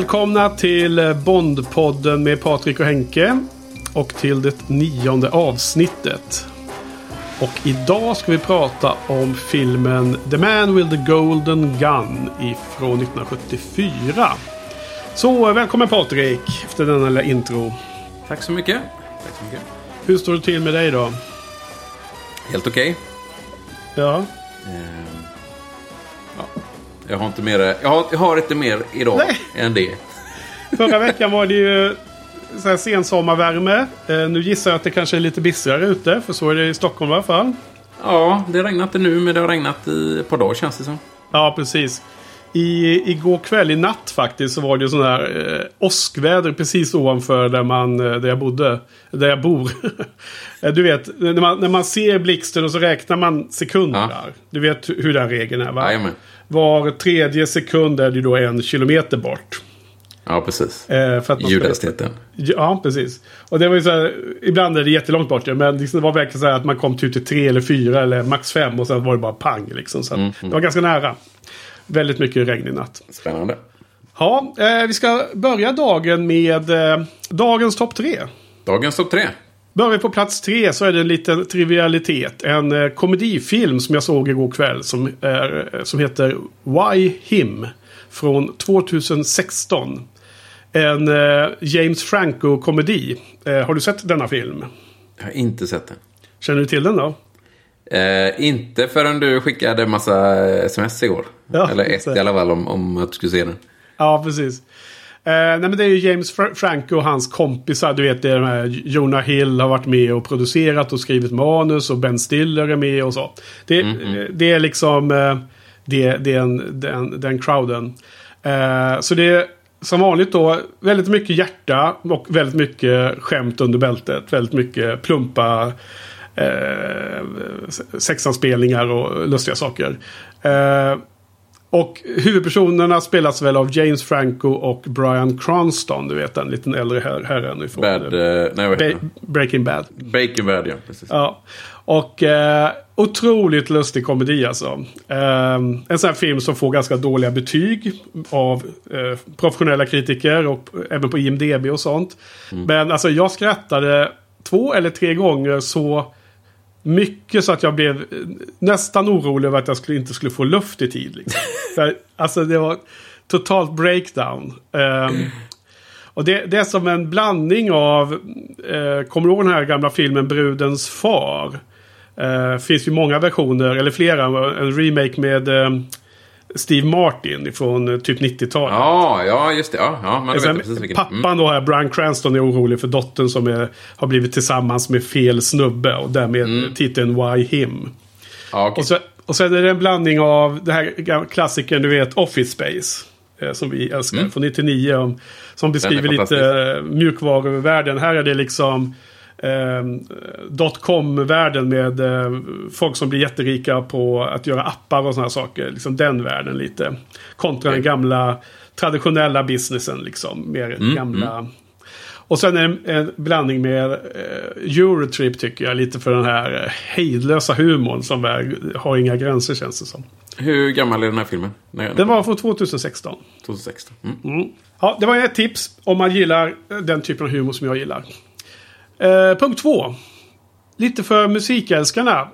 Välkomna till Bondpodden med Patrik och Henke. Och till det nionde avsnittet. Och idag ska vi prata om filmen The Man with the Golden Gun ifrån 1974. Så välkommen Patrik efter denna lilla intro. Tack så mycket. Tack så mycket. Hur står det till med dig då? Helt okej. Ja, Ehm, ja. Jag har inte mer, jag har, jag har inte mer idag Nej. än det. förra veckan var det ju så här sensommarvärme. Eh, nu gissar jag att det kanske är lite bistrare ute, för så är det i Stockholm i alla fall. Ja, det regnar inte nu, men det har regnat i ett par dagar känns det som. Ja, precis. I, igår kväll, i natt faktiskt, så var det ju sån här eh, åskväder precis ovanför där, man, eh, där jag bodde. Där jag bor. Eh, du vet, när man, när man ser blixten och så räknar man sekunder. Ja. Du vet hur den regeln är va? Jajamän. Var tredje sekund är det då en kilometer bort. Ja, precis. Eh, för Ljudhastigheten. Ja, precis. Och det var ju så här, ibland är det jättelångt bort. Men liksom det var verkligen så här att man kom typ till tre eller fyra eller max fem och sen var det bara pang. Liksom. Så att Det var ganska nära. Väldigt mycket regn i natt. Spännande. Ja, eh, vi ska börja dagen med eh, dagens topp tre. Dagens topp tre. Börjar vi på plats tre så är det en liten trivialitet. En eh, komedifilm som jag såg igår kväll som, är, eh, som heter Why Him? Från 2016. En eh, James Franco-komedi. Eh, har du sett denna film? Jag har inte sett den. Känner du till den då? Eh, inte förrän du skickade massa sms igår. Ja, Eller ett så. i alla fall om, om att du skulle se den. Ja, precis. Eh, nej, men det är ju James Fra- Franco och hans kompisar. Du vet, det är de här Jonah Hill har varit med och producerat och skrivit manus och Ben Stiller är med och så. Det, eh, det är liksom eh, det, det är en, den, den crowden. Eh, så det är som vanligt då väldigt mycket hjärta och väldigt mycket skämt under bältet. Väldigt mycket plumpa eh, sexanspelningar och lustiga saker. Eh, och huvudpersonerna spelas väl av James Franco och Brian Cranston. Du vet den liten äldre her- herren ifrån Bad, eh, nej, Ba-? Breaking Bad. Breaking Bad, ja. Precis. Ja. Och eh, otroligt lustig komedi alltså. Eh, en sån här film som får ganska dåliga betyg av eh, professionella kritiker och även på IMDB och sånt. Men alltså jag skrattade två eller tre gånger så mycket så att jag blev nästan orolig över att jag skulle, inte skulle få luft i tid. Liksom. För, alltså det var totalt breakdown. Ehm, och det, det är som en blandning av, eh, kommer du ihåg den här gamla filmen Brudens far? Eh, finns ju många versioner, eller flera. En remake med eh, Steve Martin från eh, typ 90-talet. Ja, ja, just det. Ja, ja vet Sen, jag precis vilken. pappan Mm. då här, Brian Cranston är orolig för dottern som är, har blivit tillsammans med fel snubbe. Och därmed Mm. titeln Why Him. Ja, okej. Och, så, och sen är det en blandning av det här klassikern, du vet, Office Space. Eh, som vi älskar, från 99. Om, som beskriver lite Mm. eh, mjukvaruvärlden. Här är det liksom dotcom-världen med eh, folk som blir jätterika på att göra appar och sådana saker. Liksom den världen lite. Kontra den gamla traditionella businessen liksom. Mer Mm, gamla. Och sen är det en blandning med eh, Eurotrip tycker jag. Lite för den här eh, hejdlösa humorn som är, har inga gränser känns det som. Hur gammal är den här filmen? Nej, Den var från 2016. 2016. Mm. Ja, det var ett tips om man gillar den typen av humor som jag gillar. Eh, punkt två. Lite för musikälskarna.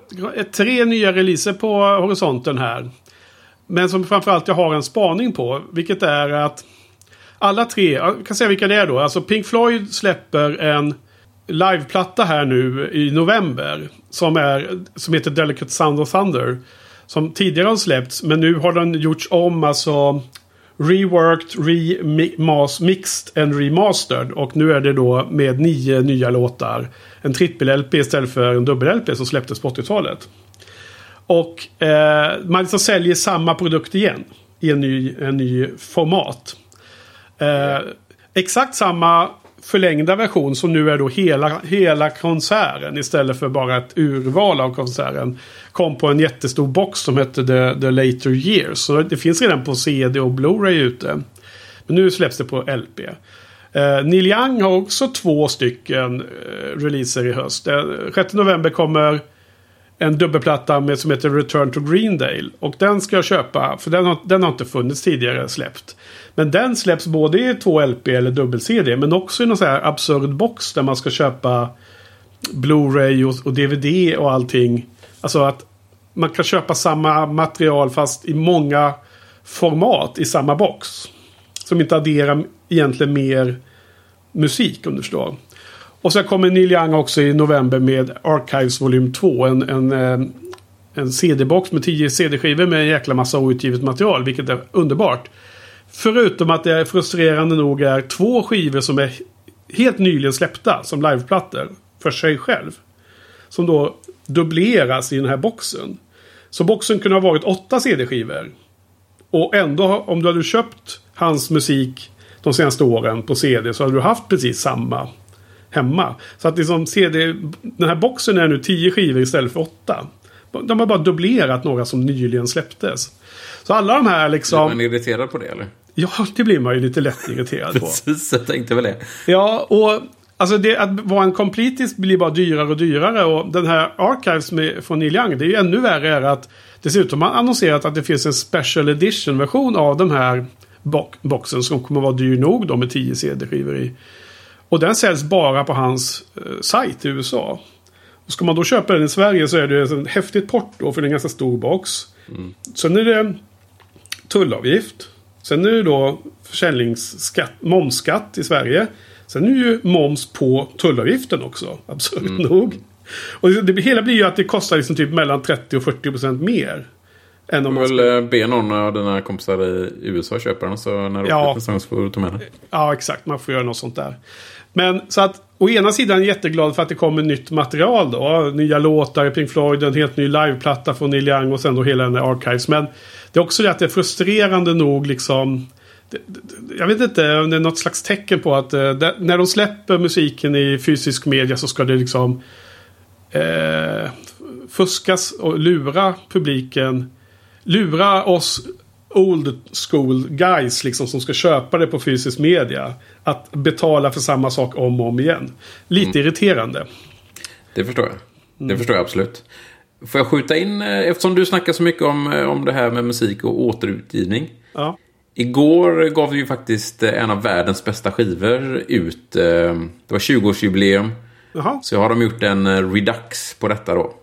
Tre nya releaser på horisonten här. Men som framförallt jag har en spaning på. Vilket är att alla tre, jag kan säga vilka det är då. Alltså Pink Floyd släpper en liveplatta här nu i november. Som, är, som heter Delicate Sound of Thunder. Som tidigare har släppts men nu har den gjorts om alltså reworked, remixed and remastered. Och nu är det då med nio nya låtar. En trippel-LP istället för en dubbel-LP som släpptes på 80-talet. Och eh, man liksom säljer samma produkt igen. I en ny, en ny format. Eh, exakt samma förlängda version som nu är då hela, hela konserten istället för bara ett urval av konserten. Kom på en jättestor box som hette The, The Later Years. Så det finns redan på CD och Blu-ray ute. Men nu släpps det på LP. Eh, Neil Young har också två stycken eh, releaser i höst. Eh, 6 november kommer en dubbelplatta med, som heter Return to Greendale. Och den ska jag köpa, för den har, den har inte funnits tidigare släppt. Men den släpps både i två LP eller dubbel-CD, men också i någon sån här absurd box där man ska köpa Blu-ray och, och DVD och allting. Alltså att man kan köpa samma material fast i många format i samma box. Som inte adderar egentligen mer musik om du förstår. Och sen kommer Neil Young också i november med Archives volym 2. En, en, eh, en CD-box med 10 CD-skivor med en jäkla massa outgivet material. Vilket är underbart. Förutom att det frustrerande nog är två skivor som är helt nyligen släppta som liveplattor. För sig själv. Som då dubbleras i den här boxen. Så boxen kunde ha varit åtta CD-skivor. Och ändå om du hade köpt hans musik de senaste åren på CD så hade du haft precis samma hemma. Så att liksom CD, den här boxen är nu tio skivor istället för åtta. De har bara dubblerat några som nyligen släpptes. Så alla de här liksom... Är man irriterad på det eller? Ja, det blir man ju lite lätt irriterad på. Precis, jag tänkte väl det. Ja, och alltså det, att vara en completist blir bara dyrare och dyrare. Och den här Archives med, från Neil Young, det är ju ännu värre är att dessutom har annonserat att det finns en special edition version av den här boxen som kommer vara dyr nog då med 10 CD-skivor i. Och den säljs bara på hans eh, sajt i USA. Och ska man då köpa den i Sverige så är det ett häftigt porto för det är en ganska stor box. Mm. Sen är det tullavgift. Sen det då försäljningsskatt, momsskatt i Sverige. Sen är det ju moms på tullavgiften också. Absurt mm. nog. Och det, hela blir ju att det kostar liksom typ mellan 30 och 40 procent mer. Än om man ska... be någon av dina kompisar i USA köpa den. Så när du ja. åker till får du ta med den. Ja, exakt. Man får göra något sånt där. Men så att å ena sidan jätteglad för att det kommer nytt material då. Nya låtar, Pink Floyd, en helt ny liveplatta från Neil Young och sen då hela den här Archives. Men det är också det att det är frustrerande nog liksom. Jag vet inte om det är något slags tecken på att eh, när de släpper musiken i fysisk media så ska det liksom eh, fuskas och lura publiken. Lura oss old school guys liksom som ska köpa det på fysisk media. Att betala för samma sak om och om igen. Lite mm. irriterande. Det förstår jag. Det mm. förstår jag absolut. Får jag skjuta in, eh, eftersom du snackar så mycket om, eh, om det här med musik och återutgivning. Ja. Igår gav vi ju faktiskt eh, en av världens bästa skivor ut. Det var 20-årsjubileum. Jaha. Så har de gjort en redux på detta då.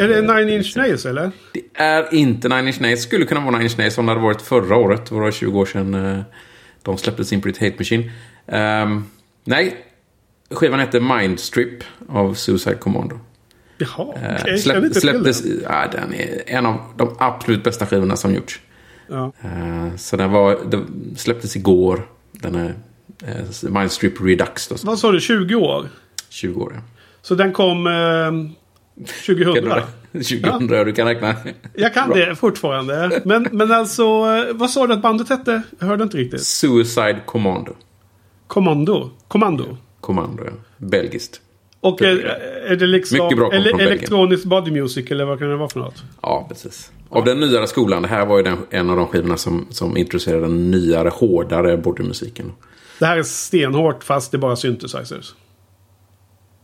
Är det Nine Inch Nails eller? Det är inte Nine Inch Nails. Skulle kunna vara Nine Inch Nails om det hade varit förra året. Det var 20 år sedan de släppte sin Pretty Hate Machine. Um, nej, skivan heter Mindstrip av Suicide Commando. Jaha. Okay. Uh, släpp, släpptes, ja, den är en av de absolut bästa skivorna som gjorts. Ja. Uh, så den, var, den släpptes igår. Den är uh, Mindstrip Redux. Då. Vad sa du, 20 år? 20 år, ja. Så den kom eh, 2000? 2000, ja. du kan räkna. Jag kan Bra. det fortfarande. Men, men alltså, vad sa du att bandet hette? Jag hörde inte riktigt. Suicide Commando. Kommando? Kommando? Kommando, ja. Belgiskt. Och är, är det liksom ele elektronisk body music eller vad kan det vara för något? Ja, precis. Av den nyare skolan. Det här var ju den, en av de skivorna som, som introducerade den nyare, hårdare bodymusiken. Det här är stenhårt fast det är bara synthesizers.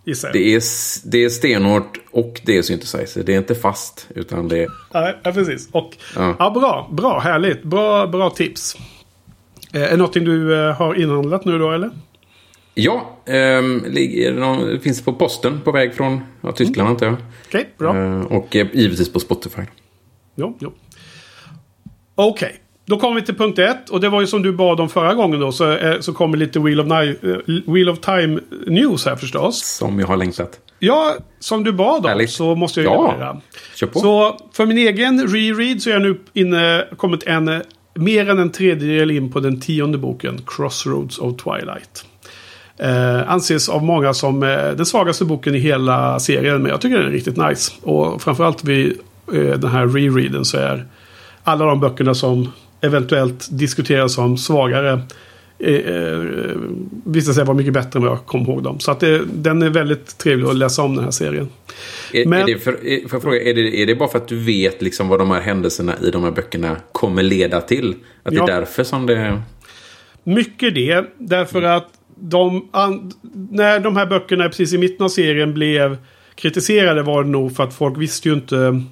Gissar jag. Det är, det är stenhårt och det är synthesizer. Det är inte fast. Utan det är... Ja, precis. Och, ja. ja. bra. Bra, härligt. Bra, bra tips. Eh, är någonting du eh, har inhandlat nu då eller? Ja, ähm, ligger, finns på posten på väg från ja, Tyskland mm. antar jag. Okej, okay, bra. Äh, och eh, givetvis på Spotify. Jo, jo. Okej. Okay. Då kommer vi till punkt ett. Och det var ju som du bad om förra gången då. Så, eh, så kommer lite Wheel of, uh, Wheel of Time News här förstås. Som jag har längtat. Ja, som du bad om Härligt. så måste jag ja. göra. Kör på. Så för min egen reread så är jag nu inne, kommit en, mer än en tredjedel in på den tionde boken. Crossroads of Twilight. Eh, anses av många som eh, den svagaste boken i hela serien. Men jag tycker den är riktigt nice. Och framförallt vid eh, den här rereaden så är alla de böckerna som eventuellt diskuteras som svagare eh, eh, visade sig vara mycket bättre än vad jag kom ihåg dem. Så att det, den är väldigt trevlig att läsa om den här serien. Är, Men, är det, för, är, för fråga, är, det, är det bara för att du vet liksom vad de här händelserna i de här böckerna kommer leda till? Att ja, det är därför som det... Mycket det. Därför att de, an, när de här böckerna precis i mitten av serien blev kritiserade var det nog för att folk visste ju inte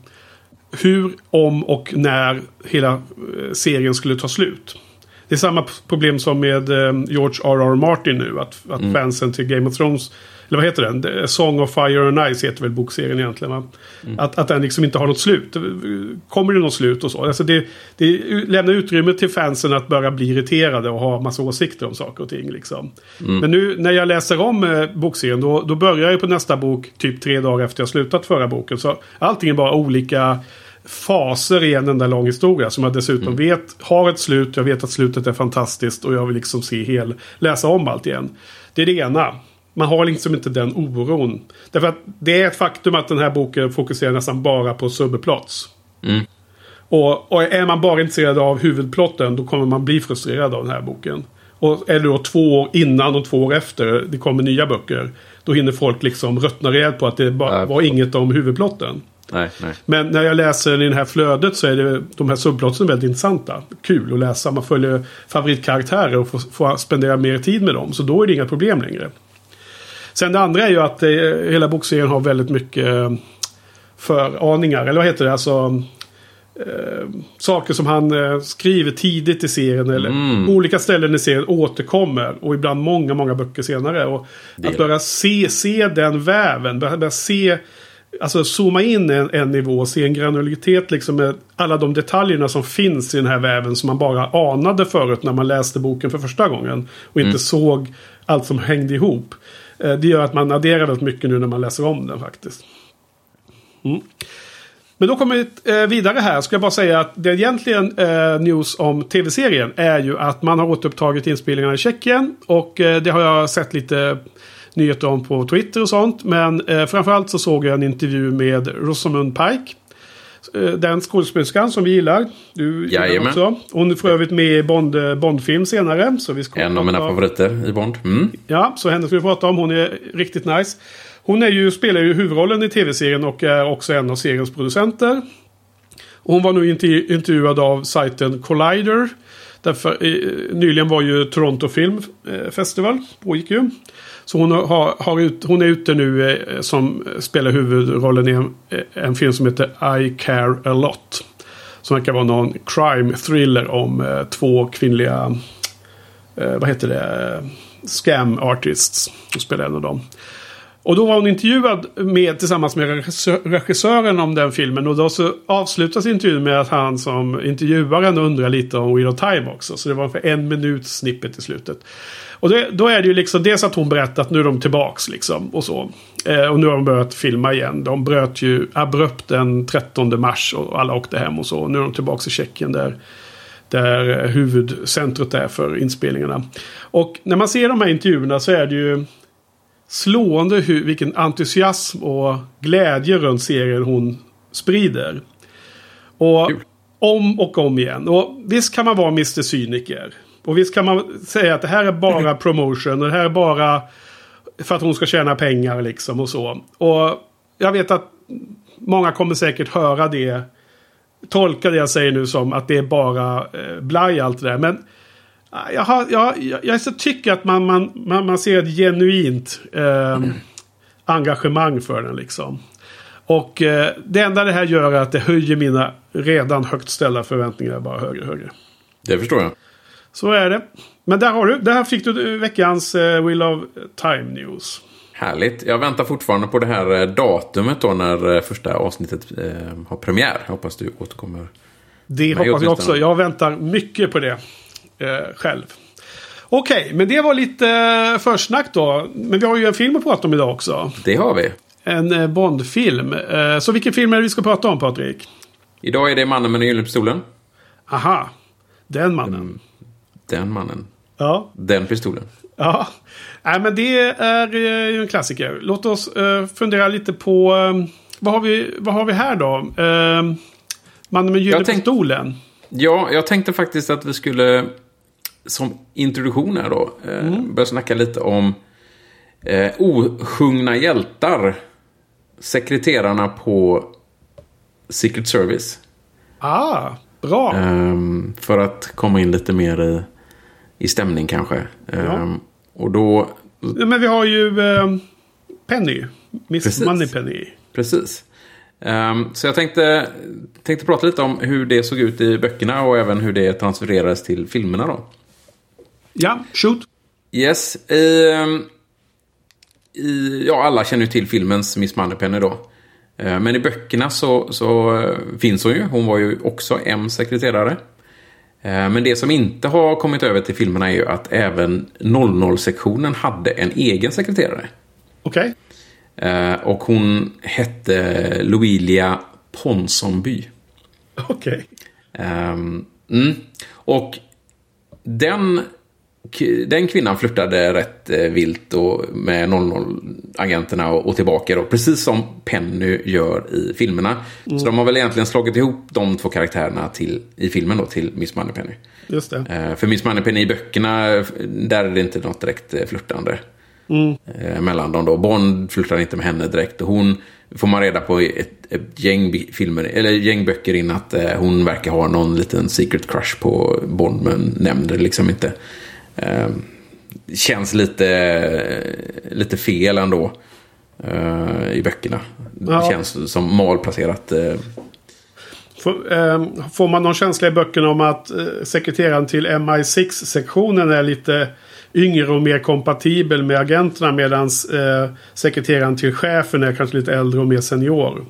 hur, om och när hela eh, serien skulle ta slut. Det är samma problem som med eh, George R.R. Martin nu. Att, att mm. fansen till Game of Thrones eller vad heter den? Song of Fire and Ice heter väl bokserien egentligen. Va? Mm. Att, att den liksom inte har något slut. Kommer det något slut och så? Alltså det, det lämnar utrymme till fansen att börja bli irriterade och ha massa åsikter om saker och ting. Liksom. Mm. Men nu när jag läser om eh, bokserien då, då börjar jag på nästa bok typ tre dagar efter jag slutat förra boken. Så allting är bara olika faser i en enda lång historia. Som jag dessutom mm. vet har ett slut. Jag vet att slutet är fantastiskt och jag vill liksom se hel, läsa om allt igen. Det är det ena. Man har liksom inte den oron. Därför att det är ett faktum att den här boken fokuserar nästan bara på subplots. Mm. Och, och, är man bara intresserad av huvudplotten då kommer man bli frustrerad av den här boken. Och är det då två år innan och två år efter det kommer nya böcker. Då hinner folk liksom ruttna rejält på att det bara, var inget om huvudplotten. Nej, nej. Men när jag läser i det här flödet så är det de här subplotten väldigt intressanta. Kul att läsa. Man följer favoritkaraktärer och får, får spendera mer tid med dem. Så då är det inga problem längre. Sen det andra är ju att eh, hela bokserien har väldigt mycket eh, föraningar. Eller vad heter det? Alltså eh, saker som han eh, skriver tidigt i serien. Eller mm. olika ställen i serien återkommer. Och ibland många, många böcker senare. Och att börja se, se den väven. Börja, börja se Alltså zooma in en, en nivå se en granularitet liksom med alla de detaljerna som finns i den här väven som man bara anade förut när man läste boken för första gången. Och inte mm. såg allt som hängde ihop. Eh, det gör att man adderar väldigt mycket nu när man läser om den faktiskt. Mm. Men då kommer vi eh, vidare här. Ska jag bara säga att det egentligen eh, news om tv-serien är ju att man har återupptagit inspelningarna i Tjeckien. Och eh, det har jag sett lite nyheter om på Twitter och sånt. Men framförallt så såg jag en intervju med Rosamund Pike. Den skådespelerskan som vi gillar. Du gillar också. Hon är för övrigt med i Bond, Bondfilm senare. Så vi ska en av mina favoriter i Bond. Mm. Ja, så henne ska vi prata om. Hon är riktigt nice. Hon är ju, spelar ju huvudrollen i tv-serien och är också en av seriens producenter. hon var nu intervjuad av sajten Collider. Därför, nyligen var ju Toronto Film eh, Festival. Pågick ju. Så hon, har, har ut, hon är ute nu eh, som spelar huvudrollen i en, eh, en, film som heter I Care A Lot. Som verkar vara någon crime thriller om eh, två kvinnliga, eh, vad heter det, eh, scam artists. Hon spelar en av dem. Och då var hon intervjuad med, tillsammans med regissören om den filmen. Och då så avslutas intervjun med att han som intervjuaren undrar lite om Wheel of Time också. Så det var för en minut snippet i slutet. Och det, då är det ju liksom dels att hon berättar att nu är de tillbaks liksom. Och så. Eh, och nu har de börjat filma igen. De bröt ju abrupt den 13 mars och alla åkte hem och så. Nu är de tillbaks i Tjeckien där, där huvudcentret är för inspelningarna. Och när man ser de här intervjuerna så är det ju slående hur, vilken entusiasm och glädje runt serien hon sprider. Och om och om igen. Och visst kan man vara Mr. Cyniker. Och visst kan man säga att det här är bara promotion. Och det här är bara för att hon ska tjäna pengar liksom och så. Och jag vet att många kommer säkert höra det. Tolka det jag säger nu som att det är bara eh, blaj allt det där. Men jag, har, jag, jag, jag så tycker att man, man, man, man ser ett genuint eh, engagemang för den liksom. Och eh, det enda det här gör är att det höjer mina redan högt ställda förväntningar bara högre och högre. Det förstår jag. Så är det. Men där har du. Där fick du veckans eh, Will of Time News. Härligt. Jag väntar fortfarande på det här eh, datumet då när eh, första avsnittet eh, har premiär. Jag hoppas du återkommer. Det hoppas jag också. Jag väntar mycket på det eh, själv. Okej, okay, men det var lite eh, försnack då. Men vi har ju en film att prata om idag också. Det har vi. En eh, Bond-film. Eh, så vilken film är det vi ska prata om Patrik? Idag är det Mannen med den gyllene pistolen. Aha. Den mannen. Mm. Den mannen. Ja. Den pistolen. Ja. Nej, men det är ju en klassiker. Låt oss uh, fundera lite på... Uh, vad, har vi, vad har vi här då? Mannen med gyllene pistolen. Ja, jag tänkte faktiskt att vi skulle som introduktion här då mm. börja snacka lite om eh, osjungna hjältar. Sekreterarna på Secret Service. Ah, bra. Um, för att komma in lite mer i i stämning kanske. Ja. Um, och då... Men vi har ju... Uh, Penny. Miss Precis. Moneypenny. Precis. Ehm, så jag tänkte, tänkte prata lite om hur det såg ut i böckerna och även hur det transfererades till filmerna då. Ja, shoot. Yes. I, ehm, i, ja, alla känner ju till filmens Miss Moneypenny då. Men i böckerna så, så eh, finns hon ju. Hon var ju också M-sekreterare. Eh, Men det som inte har kommit över till filmerna är ju att även 00-sektionen hade en egen sekreterare. Okej. Eh, Och hon hette Louilia Ponsonby. Okej. Ehm, mm. Och den, den kvinnan flörtade rätt eh, vilt och med 00-agenterna och, tillbaka då. Precis som Penny gör i filmerna. Så de har väl egentligen slagit ihop de två karaktärerna till, i filmen då till Miss Moneypenny. Just det. Eh, för Miss Moneypenny i böckerna, eh, där är det inte något direkt eh, flörtande. Eh, mellan dem då. Bond flörtar inte med henne direkt. Och hon får man reda på i ett, ett gäng, filmer, eller gäng böcker in att eh, hon verkar ha någon liten secret crush på Bond. Men nämner det liksom inte. Eh, känns lite, lite fel ändå. Eh, I böckerna. Ja. Det känns som malplacerat. Eh, Får, ehm, får man någon känsla i böckerna om att eh, sekreteraren till MI6-sektionen är lite yngre och mer kompatibel med agenterna medan eh, sekreteraren till chefen är kanske lite äldre och mer senior?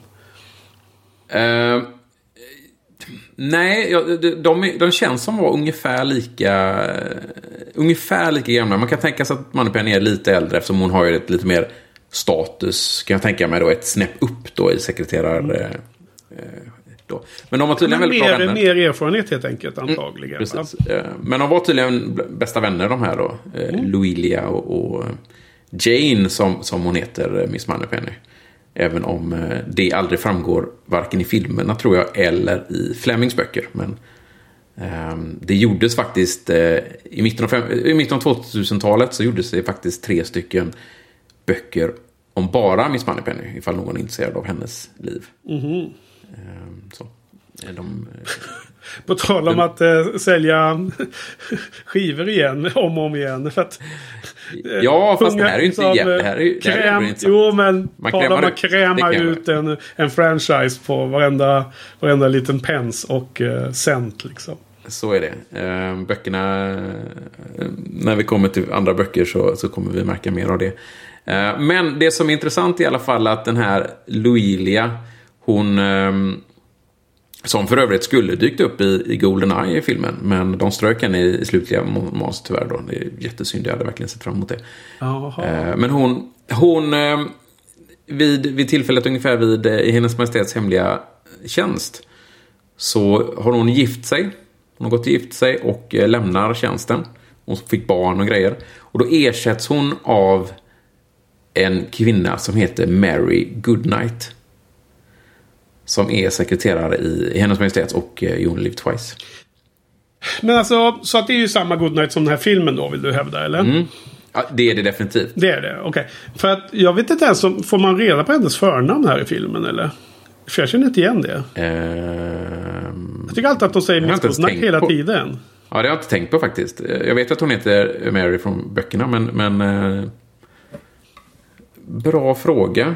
Nej, ja, de, de, de känns som var ungefär lika, ungefär lika gamla. Man kan tänka sig att Moneypenny är lite äldre eftersom hon har ju ett lite mer status, kan jag tänka mig då, ett snäpp upp då i sekreterare... eh, eh, då. Men de var tydligen Men väldigt bra mer, vänner. mer erfarenhet helt enkelt antagligen. va? Precis. Eh, Men de var tydligen bästa vänner de här då. Mm. Louilia och, och Jane som, som hon heter, Miss Moneypenny. Även om eh, det aldrig framgår varken i filmerna tror jag eller i Flemings böcker. Men ehm, det gjordes faktiskt eh, i mitten av, i mitten av 2000-talet så gjordes det faktiskt tre stycken böcker om bara Miss Moneypenny. Ifall någon är intresserad av hennes liv. Ehm, så. Eh, De, eh, På tal om att eh, sälja skivor igen, om och om igen. För att, eh, Ja, fast det här är ju inte eh, det här är ju- det här är kräm, intressant. Jo, men Man tala om att kräma ut en, en franchise på varenda, varenda liten pens och eh, cent. Liksom. Så är det. Eh, böckerna, eh, när vi kommer till andra böcker så, så kommer vi märka mer av det. Eh, men det som är intressant i alla fall är att den här Louilia, hon, eh, som för övrigt skulle dykt upp i, i Goldeneye i filmen, men de strök henne i, i slutliga manus tyvärr då. Det är jättesynd, jag hade verkligen sett fram emot det. Eh, Men hon, hon eh, vid, vid tillfället ungefär vid eh, i Hennes Majestäts hemliga tjänst så har hon gift sig. Hon har gått och gift sig och eh, lämnar tjänsten. Hon fick barn och grejer. Och då ersätts hon av en kvinna som heter Mary Goodnight. Som är sekreterare i, i Hennes Majestäts och eh, You Only Live Twice. Men alltså, så att det är ju samma Goodnight som den här filmen då, vill du hävda, eller? Mm. Ja, det är det definitivt. Det är det, okej. För att jag vet inte ens om, får man reda på hennes förnamn här i filmen, eller? För jag känner inte igen det. Ehm, Jag tycker alltid att de säger ens Goodnight hela på- tiden. Ja, det har jag inte tänkt på faktiskt. Jag vet att hon heter Mary från böckerna, men... men eh, bra fråga.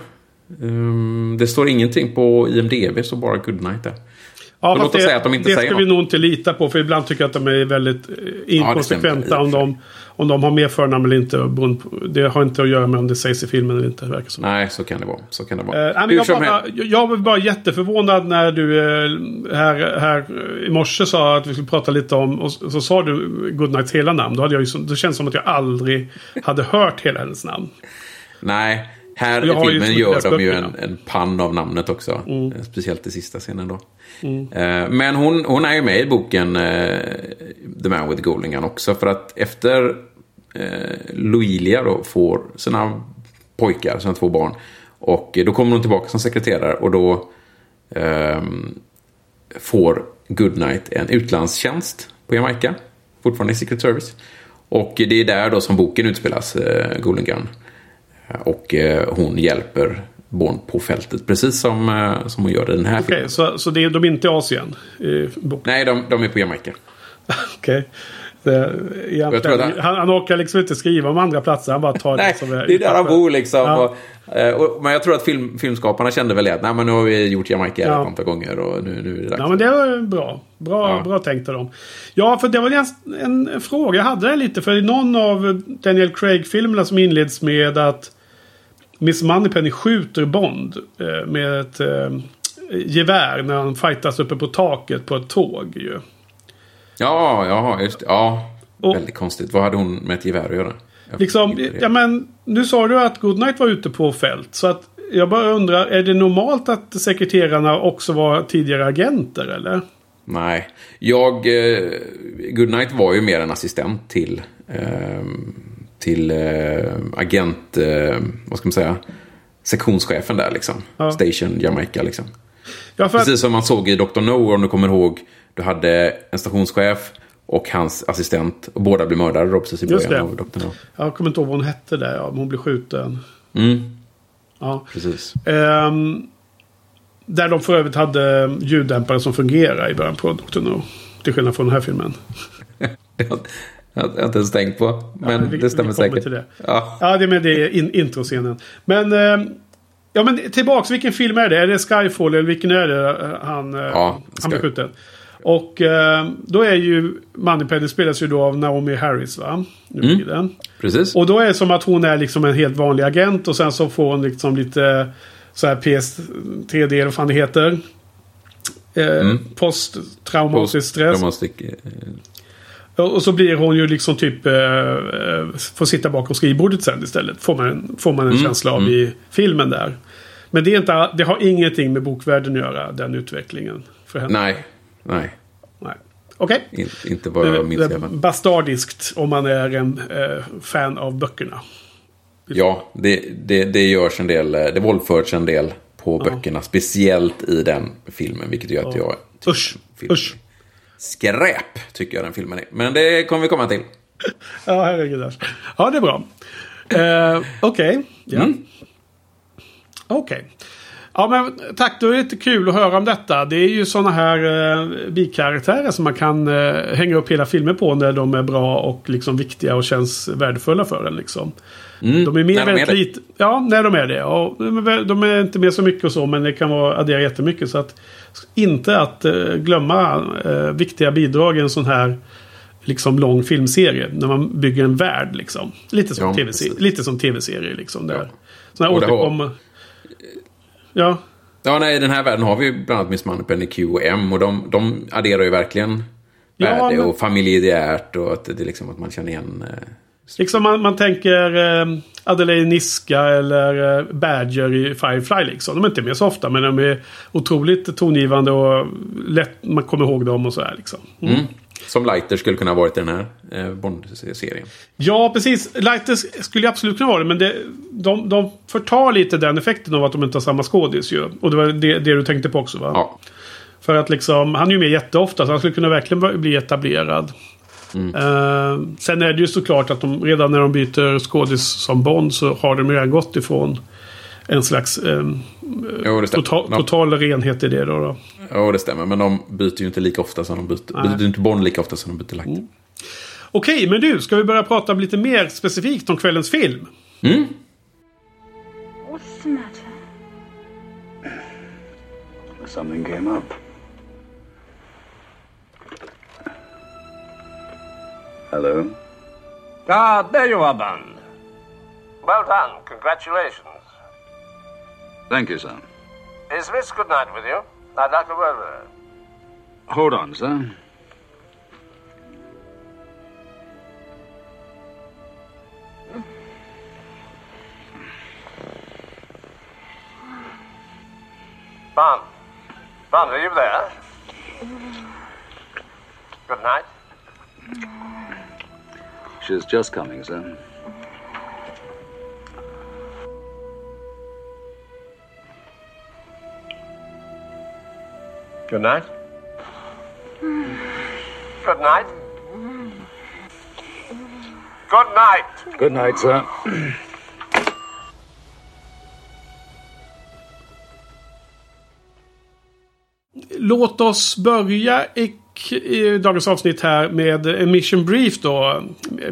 Um, det står ingenting på IMDB, så bara Goodnight där. Ja, Och fast låt oss det, säga att de inte det säger ska vi något. nog inte lita på. För ibland tycker jag att de är väldigt eh, inkonsekventa. stämmer. om, de, om de har mer förnamn eller inte. Det har inte att göra med om det sägs i filmen eller inte. Verkar som. Nej, så kan det vara. Så kan det Eh, vara. Hur jag, bara, jag var bara jätteförvånad när du eh, här, här i morse sa att vi skulle prata lite om... Och så sa du Goodnights hela namn. Då hade jag ju, det känns som att jag aldrig hade hört hela hennes namn. Nej, här i filmen gör de ju en, en pann av namnet också. Mm. Speciellt i sista scenen då. Eh, Men hon, hon är ju med i boken eh, The Man with Golden Gun också. För att efter eh, Louilia då får sina pojkar, sina två barn. Och då kommer hon tillbaka som sekreterare och då ehm, får Goodnight en utlandstjänst på Jamaica. Fortfarande i Secret Service. Och det är där då som boken utspelas, eh, Golden Gun. Och eh, hon hjälper Bond på fältet, precis som, eh, som hon gör i den här Okej, filmen. så, så det är, de är inte i Asien i? Nej, de, de är på Jamaica. Okej. Att- han, han orkar liksom inte skriva om andra platser. Han bara tar Nej, det som är det är där han bor liksom. Ja. Och, eh, och, men jag tror att film, filmskaparna kände väl det att nej, men nu har vi gjort Jamaica Ja. ett antal gånger och nu, nu är det dags. Ja men det var bra. Bra, Ja. bra tänkt av dem. Ja för det var en, en fråga jag hade lite. För i någon av Daniel Craig-filmerna som inleds med att Miss Moneypenny skjuter Bond eh, med ett eh, gevär när han fightas uppe på taket på ett tåg ju. Ja, ja, just. Ja, Och- väldigt konstigt. Vad hade hon med ett gevär att göra? Jag Liksom, ja men nu sa du att Goodnight var ute på fält. Så att jag bara undrar, är det normalt att sekreterarna också var tidigare agenter eller? Nej, jag... Eh, Goodnight var ju mer en assistent till... Eh, till eh, agent... Eh, vad ska man säga? Sektionschefen där liksom. Ja. Station Jamaica liksom. Ja, för Precis som man såg i Dr. No, om du kommer ihåg. Du hade en stationschef och hans assistent. Och båda blev mördade då precis i Just början det. av Dr. No. jag kommer inte ihåg vad hon hette där. Ja, men hon blev skjuten. Mm, Ja. precis. Ehm, där de för övrigt hade ljuddämpare som fungerar i början på Dr. No. Till skillnad från den här filmen. Jag har inte ens tänkt på. Men vi- det stämmer säkert. till det. Ja. Ja, det är med det är in, introscenen. Men, ehm, ja, men tillbaks. Vilken film är det? Är det Skyfall eller vilken är det eh, han, eh, Ja, han blir skjuten? Och eh, då är ju Moneypenny spelas ju då av Naomi Harris va? Nu Mm. den. Precis. Och då är det som att hon är liksom en helt vanlig agent och sen så får hon liksom lite så här PS3D eller vad fan det heter. Eh, Mm. Posttraumatisk stress. Eh, Och så blir hon ju liksom typ... Eh, eh, får sitta bakom skrivbordet sen istället. Får man, får man en Mm, känsla av i filmen där. Men det, är inte, det har ingenting med bokvärlden att göra, den utvecklingen. För henne. Nej, nej. Nej. Okej. In, inte jag är fall. Bastardiskt om man är en eh, fan av böckerna. Ja, det, det, det görs en del. eh, Det våldförs en del på böckerna. Speciellt i den filmen. Vilket gör att jag... tycker Usch. Usch. Skräp tycker jag den filmen är. Men det kommer vi komma till. Ja, herregud. Lars. Ja, det är bra. Eh, Okej. Ja. Mm. Okej. Ja, men tack. Det lite kul att höra om detta. Det är ju sådana här eh, bikaraktärer som man kan eh, hänga upp hela filmer på när de är bra och liksom viktiga och känns värdefulla för en. Liksom. Mm. De är med När de är väldigt lite. Ja, när de är det. Och de, är, väl- de är inte med så mycket och så, men det kan vara addera jättemycket. Så att inte att eh, glömma eh, viktiga bidrag i en sån här liksom lång filmserie. När man bygger en värld liksom. Lite som Ja, tv-serie. Lite som tv-serier liksom. Där. Ja. Såna här Och det har- återkom... Ja, Ja, nej, i den här världen har vi bland annat Miss Moneypenny, Q och M. Och de, de adderar ju verkligen Ja, värde men- och familjärt. Och att det är liksom att man känner igen... Liksom man, man tänker eh, Adelaide Niska eller eh, Badger i Firefly liksom. De är inte med så ofta men de är otroligt tongivande och lätt man kommer ihåg dem och så här liksom. Mm. mm. Som Lighter skulle kunna ha varit i den här eh, Bond-serien. Ja, precis. Lighters skulle absolut kunna vara det. Men det, de, de förtar lite den effekten av att de inte har samma skådis ju. Och det var det, det du tänkte på också va? Ja, För att liksom, han är ju med jätteofta så han skulle kunna verkligen bli etablerad. Eh, sen är det ju såklart att de redan när de byter skådis som Bond så har de ju redan gått ifrån en slags eh, jo, total, De- total renhet i det då. då. Ja, det stämmer. Men de byter ju inte lika ofta som de byter, Nej. byter inte Bond lika ofta som de byter Lighter. Okej, men du, ska vi börja prata lite mer specifikt om kvällens film? What's the matter? Something came up. Hello? Ah, there you are, Bond. Well done. Congratulations. Thank you, sir. Is Miss Goodnight with you? I'd like a word with her. Hold on, sir. Bond. Bond, are you there? Good night. She's just coming, sir. Good night. Good night. Good night. Good night, sir. Låt oss börja i i dagens avsnitt här med en mission brief då.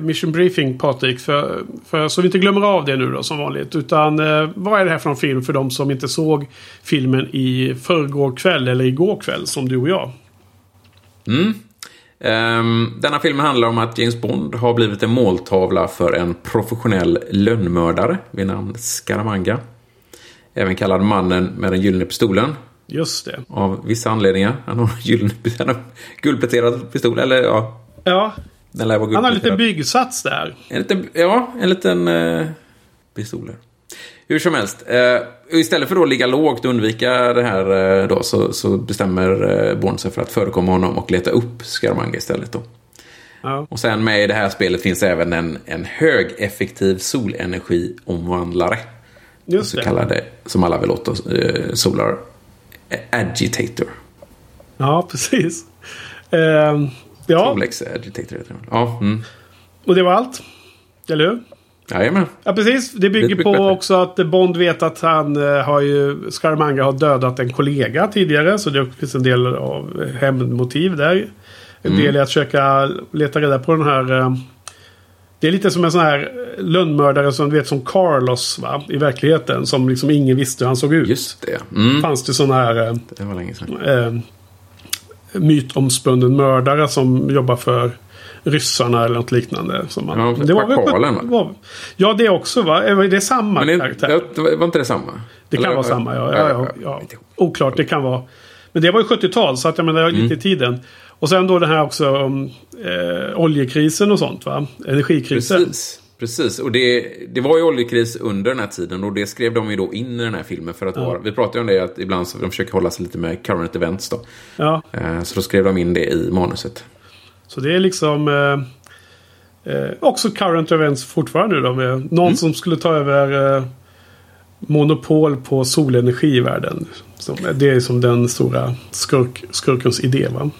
Mission briefing Patrik. För, för, så vi inte glömmer av det nu då som vanligt. Utan eh, vad är det här för en film för de som inte såg filmen i förrgår kväll eller igår kväll som du och jag. Mm. Ehm, denna film handlar om att James Bond har blivit en måltavla för en professionell lönnmördare vid namn Scaramanga. Även kallad mannen med den gyllene pistolen. Just det. Av vissa anledningar. Han har, har guldpläterad pistol. Eller ja, Ja, den lär vara han har lite guldpläterad. byggsats där. En liten, ja, en liten eh, pistoler. Hur som helst. Eh, istället för att ligga lågt och undvika det här eh, då, så, så bestämmer eh, Bond sig för att förekomma honom och leta upp Scaramanga istället. Då. Ja. Och sen med i det här spelet finns även en, en högeffektiv solenergiomvandlare. Just Så det. kallade, som alla vill åt eh, Solar Agitator. Ja, precis. Ehm, ja, Solex Agitator heter den. Ja, mm. och det var allt. Eller hur? Jajamän. Ja, precis. Det bygger Lite på bättre. också att Bond vet att han eh, har ju... Scaramanga har dödat en kollega tidigare. Så det finns en del av hämndmotiv där. En Mm. del är att försöka leta reda på den här... eh, Det är lite som en sån här lönnmördare som du vet som Carlos va? I verkligheten. Som liksom ingen visste hur han såg ut. Just det. Mm. Fanns det såna här... eh, Det var länge sedan. eh, mytomspunnen mördare som jobbar för ryssarna eller något liknande. Som man, Ja, det var väl- var- Ja, det också va? Är det samma Men det, karaktär? det, var inte det samma? Det kan Eller- vara samma, ja. ja, ja, ja. Oklart, det kan vara. Men det var ju 70-tal, så att jag menar lite i tiden. Och sen då det här också om eh, oljekrisen och sånt va? Energikrisen. Precis. Precis, och det, det var ju oljekris under den här tiden och det skrev de ju då in i den här filmen för att vara... Vi pratade ju om det att ibland så de försöker hålla sig lite med current events då. Ja, Eh, Så då skrev de in det i manuset. så det är liksom eh, eh, också current events fortfarande då med någon Mm. som skulle ta över eh, monopol på solenergi i världen. Det är som den stora skurk, skurkens idé va?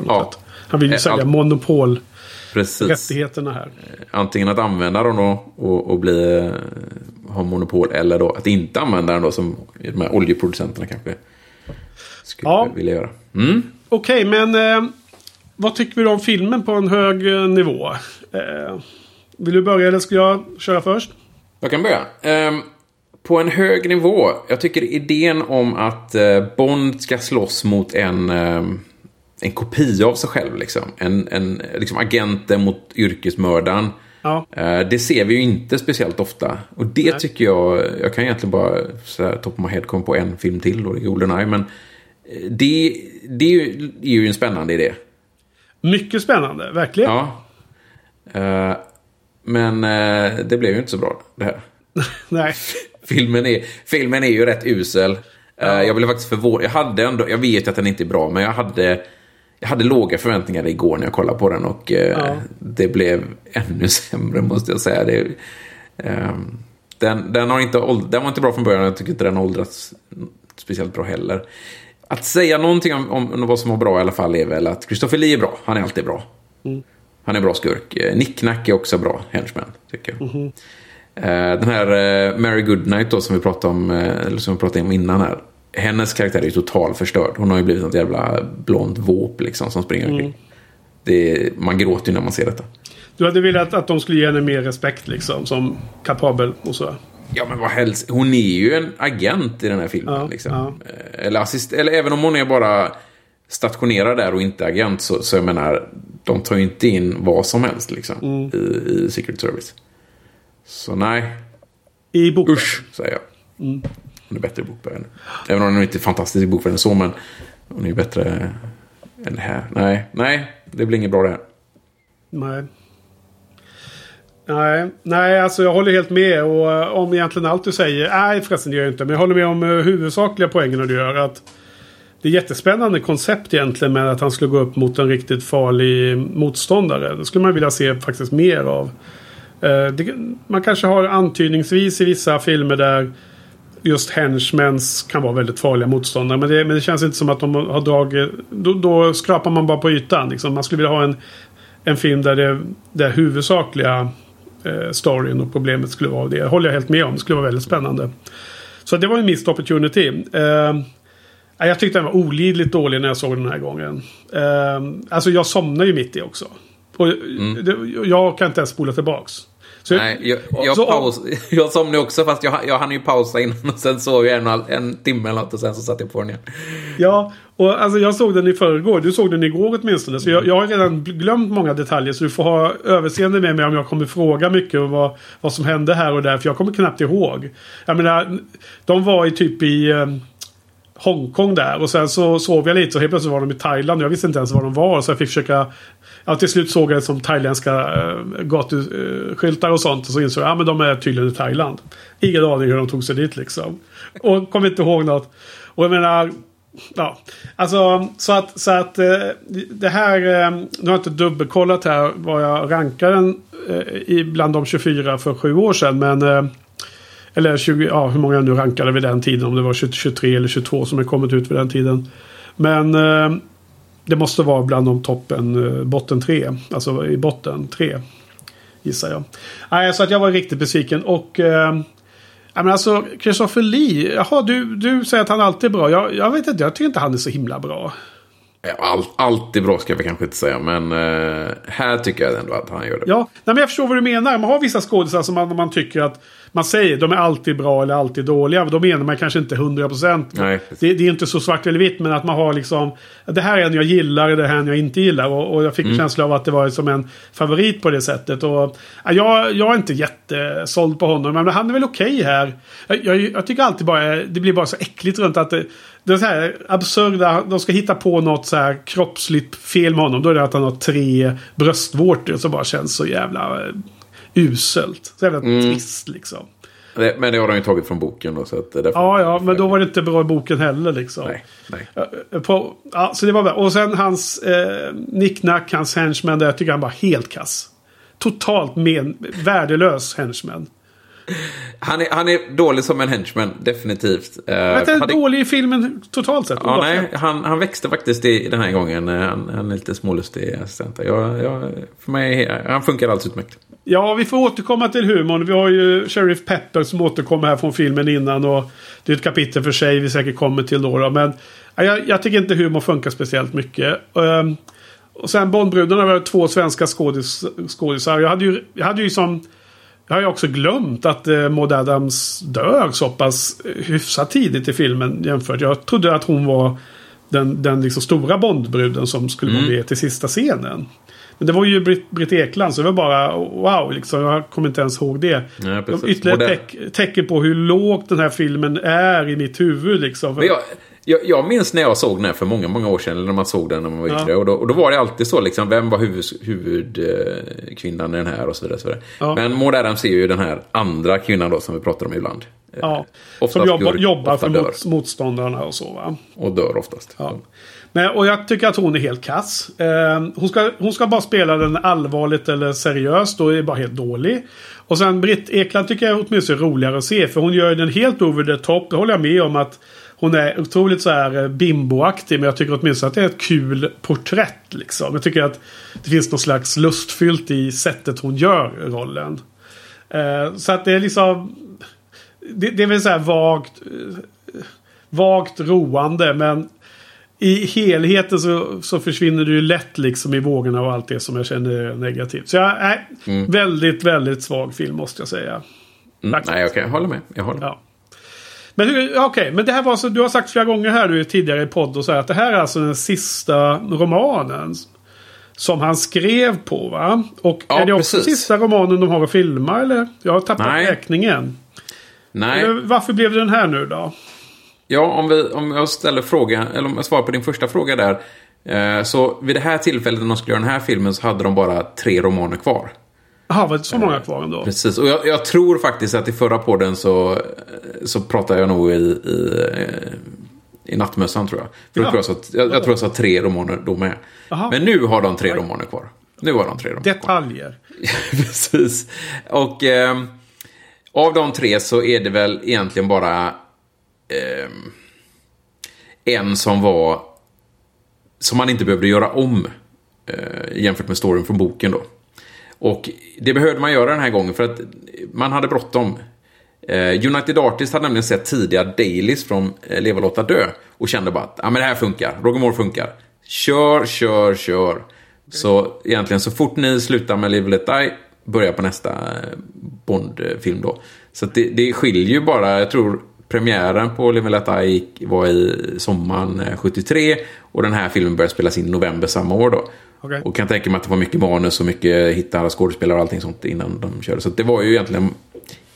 På något Ja. sätt. Han vill ju Eh, sälja allt- monopolrättigheterna Precis. här. Antingen att använda dem då och, och bli, eh, ha monopol eller då att inte använda den då som de här oljeproducenterna kanske skulle Ja. vilja göra. Mm. Okej, men eh, vad tycker vi om filmen på en hög eh, nivå? Eh, vill du börja eller ska jag köra först? Jag kan börja. Ehm, på en hög nivå. Jag tycker idén om att eh, Bond ska slåss mot en, ehm, en kopia av sig själv. Liksom. En, en liksom agenten mot yrkesmördaren. Ja. Eh, det ser vi ju inte speciellt ofta. Och det Nej. tycker jag, jag kan egentligen bara så här, top of my head komma på en film till och det är Goldeneye. Men eh, det, det är, ju, är ju en spännande idé. Mycket spännande, verkligen. Ja. Eh, men det blev ju inte så bra det här. Nej. Filmen är, filmen är ju rätt usel. Eh, jag blev faktiskt förvånad. Jag hade ändå, jag vet att den inte är bra, men jag hade, jag hade låga förväntningar igår när jag kollade på den och eh, Ja. det blev ännu sämre måste jag säga. Det, ehm, den, den, har inte, den var inte bra från början, jag tycker inte den har åldrats speciellt bra heller. Att säga någonting om, om vad som var bra i alla fall är väl att Christopher Lee är bra. Han är alltid bra. Han är bra skurk. Eh, Nick Knack är också bra henchman, tycker jag. Eh, Den här eh, Mary Goodnight då, som vi pratade om, eh, eller som vi pratade om innan här. Hennes karaktär är ju förstörd. Hon har ju blivit något jävla blond våp liksom som springer omkring. Det, man gråter ju när man ser detta. Du hade velat att de skulle ge henne mer respekt liksom. Som kapabel och så. Ja, men vad helst. Hon är ju en agent i den här filmen. Ja, liksom. ja. Eh, Eller, assist, eller även om hon är bara stationerad där och inte agent så, så jag menar, de tar ju inte in vad som helst liksom, Mm. i, i Secret Service. Så nej, I boken. usch, säger jag. Mm. Hon är bättre i bokvärlden. Även om hon inte är fantastisk i bokvärlden så, men hon är ju bättre än det här. Nej, nej, det blir inget bra det här. Nej. Nej, nej, alltså jag håller helt med. Och eh, om egentligen allt du säger. Nej, förresten det gör jag inte. Men jag håller med om eh, huvudsakliga poängen du gör. Att det är jättespännande koncept egentligen med att han skulle gå upp mot en riktigt farlig motståndare. Det skulle man vilja se faktiskt mer av. Eh, man kanske har antydningsvis i vissa filmer där just henchmens kan vara väldigt farliga motståndare. Men det, men det känns inte som att de har dragit... Då, då skrapar man bara på ytan. Liksom. Man skulle vilja ha en, en film där det där huvudsakliga eh, storyn och problemet skulle vara det. Håller jag helt med om. Det skulle vara väldigt spännande. Så det var en missed opportunity. Eh, Ja, Jag tyckte den var olidligt dålig när jag såg den här gången. Ehm, alltså jag somnade ju mitt i också. Och det, jag kan inte ens spola tillbaks. Så. Nej, jag, jag, så- paus, jag somnade också fast jag, jag hann ju pausa innan och sen sov jag en, en timme eller något och sen så satte jag på den igen. Ja, och alltså jag såg den i förrgår. Du såg den igår åtminstone. Så jag, jag har redan glömt många detaljer. Så du får ha överseende med mig om jag kommer fråga mycket om vad, vad som hände här och där. För jag kommer knappt ihåg. Jag menar, de var ju typ i eh, Hongkong där. Och sen så sov jag lite och helt plötsligt var de i Thailand. Jag visste inte ens var de var. Så jag fick försöka... Ja, till slut såg jag det som thailändska äh, gatuskyltar och sånt. Och så insåg jag att ja, men de är tydligen i Thailand. Ingen aning hur de tog sig dit liksom. Och kom inte ihåg något. Och jag menar... Ja, alltså så att, så att eh, det här... Eh, nu har jag inte dubbelkollat här vad jag rankar den i bland de 24 för sju år sedan. Men... Eller 20, ja, hur många jag nu rankade vid den tiden. Om det var 23 eller 22 som har kommit ut vid den tiden. Men det måste vara bland de toppen, eh, botten tre. Alltså i botten tre. Gissar jag. Nej, så att jag var riktigt besviken. Och... Eh, Ja, men alltså, Christopher Lee. Jaha, du, du säger att han alltid är bra. Jag, jag vet inte, jag tycker inte han är så himla bra. All, allt är bra ska vi kanske inte säga, men eh, här tycker jag ändå att han gör det. Ja, nej, men jag förstår vad du menar. Man har vissa skådisar som man, man tycker att man säger de är alltid bra eller alltid dåliga. Då menar man kanske inte 100%. Nej, precis. det, det är inte så svart eller vitt, men att man har liksom det här är en jag gillar, det här är en jag inte gillar. Och, och jag fick en känsla av att det var som en favorit på det sättet. Och, ja, jag, jag är inte jättesåld på honom, men han är väl okej här. Jag, jag, jag tycker alltid bara det blir bara så äckligt runt att det, det är så här absurda, de ska hitta på något så här kroppsligt fel med honom. Då är det att han har tre bröstvårtor som bara känns så jävla eh, uselt. Så jävla trist liksom. Men det har de ju tagit från boken då, så att därför- Ja, ja, men då var det inte bra i boken heller liksom. Nej, nej. Eh, På, ja, så det var bra. Och sen hans eh, nicknack, hans henchman där, jag tycker han var helt kass. Totalt men, värdelös henchman. Han är, han är dålig som en henchman, definitivt. Uh, Jag är dålig i filmen totalt sett. Ja, nej, han, han växte faktiskt i, den här gången. Eh, Han, han är lite smålustig assistent. Jag, jag, för mig, han funkar alldeles utmärkt. Ja, vi får återkomma till humorn. Vi har ju Sheriff Pepper som återkommer här från filmen innan. Och det är ett kapitel för sig vi säkert kommer till då. då. Men ja, jag, jag tycker inte humor funkar speciellt mycket. Ehm, och sen Bondbrudarna var två svenska skådis, skådisar. Jag hade ju, jag hade ju som... Jag har ju också glömt att eh, Maud Adams dör så pass eh, hyfsat tidigt i filmen jämfört. Jag trodde att hon var den, den liksom stora Bondbruden som skulle vara med till sista scenen. Men det var ju Britt, Britt Ekland så det var bara wow liksom. Jag kommer inte ens ihåg det. Nej, precis. Ytterligare Modern- teck, tecken på hur lågt den här filmen är i mitt huvud liksom. Men jag, jag, jag minns när jag såg den här för många, många år sedan. Eller när man såg den när man var Ja. yngre. Och, då, och då var det alltid så liksom. Vem var huvudkvinnan huvud, eh, i den här och så vidare. Och så vidare. Ja. Men Maud Adams är ju den här andra kvinnan då som vi pratar om ibland. Eh, ja, oftast som jobbar, jobbar för mot, motståndarna och så va. Och dör oftast. Ja. Nej, och jag tycker att hon är helt kass. Eh, hon, ska, hon ska bara spela den allvarligt eller seriöst. Då är det bara helt dålig. Och sen Britt Ekland tycker jag åtminstone är roligare att se. För hon gör den helt over the top. Det håller jag med om att hon är otroligt så här eh, bimboaktig. Men jag tycker åtminstone att det är ett kul porträtt. Liksom. Jag tycker att det finns något slags lustfyllt i sättet hon gör rollen. Eh, så att det är liksom... Det, det är väl så här vagt... Eh, vagt roande men i helheten så, så försvinner det ju lätt liksom i vågorna och allt det som jag känner är negativt. Så jag är väldigt, väldigt svag film måste jag säga. Mm, nej, okej. Jag håller med. Jag håller med. Ja. Men okej, men det här var så, du har sagt flera gånger här nu tidigare i podd och så här, att det här är alltså den sista romanen som han skrev på va? Och Ja, är det också precis. sista romanen de har att filma eller? Jag har tappat Nej. räkningen. Nej. Eller Varför blev det den här nu då? Ja, om, vi, om jag ställer frågan, eller om jag svarar på din första fråga där. Eh, så vid det här tillfället när de skulle göra den här filmen så hade de bara tre romaner kvar. Jaha, var det så många kvar ändå? Precis, och jag, jag tror faktiskt att i förra podden så, så pratade jag nog i, i, eh, i nattmössan tror jag. För Ja. jag, tror jag, jag, jag tror jag sa tre romaner då med. Jaha. Men nu har de tre romaner kvar. Nu har de tre romaner kvar. Detaljer. Precis. Och ehm, av de tre så är det väl egentligen bara eh, en som var som man inte behövde göra om eh, jämfört med storyn från boken då. Och det behövde man göra den här gången för att man hade bråttom. Eh, United Artists hade nämligen sett tidiga dailies från eh, Leva låta dö och kände bara att ah, men det här funkar, Roger Moore funkar. Kör, kör, kör. Så egentligen så fort ni slutar med Live Let Die, börja på nästa eh, Bond-film då. Så att det, det skiljer ju bara, jag tror premiären på Live Let Die gick- var i sommaren eh, 73 och den här filmen började spelas in i november samma år då. Okej. Och kan tänka mig att det var mycket manus och mycket hitta alla skådespelare och allting sånt innan de körde. Så det var ju egentligen,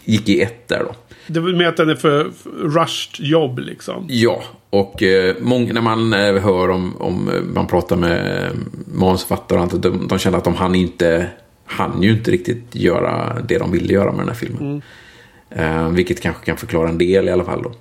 gick i ett där då. Det med att den är för rushed jobb liksom. Ja, och eh, många, när man eh, hör om, om eh, man pratar med eh, manusförfattare och annat, de, de känner att de hann inte, hann ju inte riktigt göra det de ville göra med den här filmen. Eh, vilket kanske kan förklara en del i alla fall då.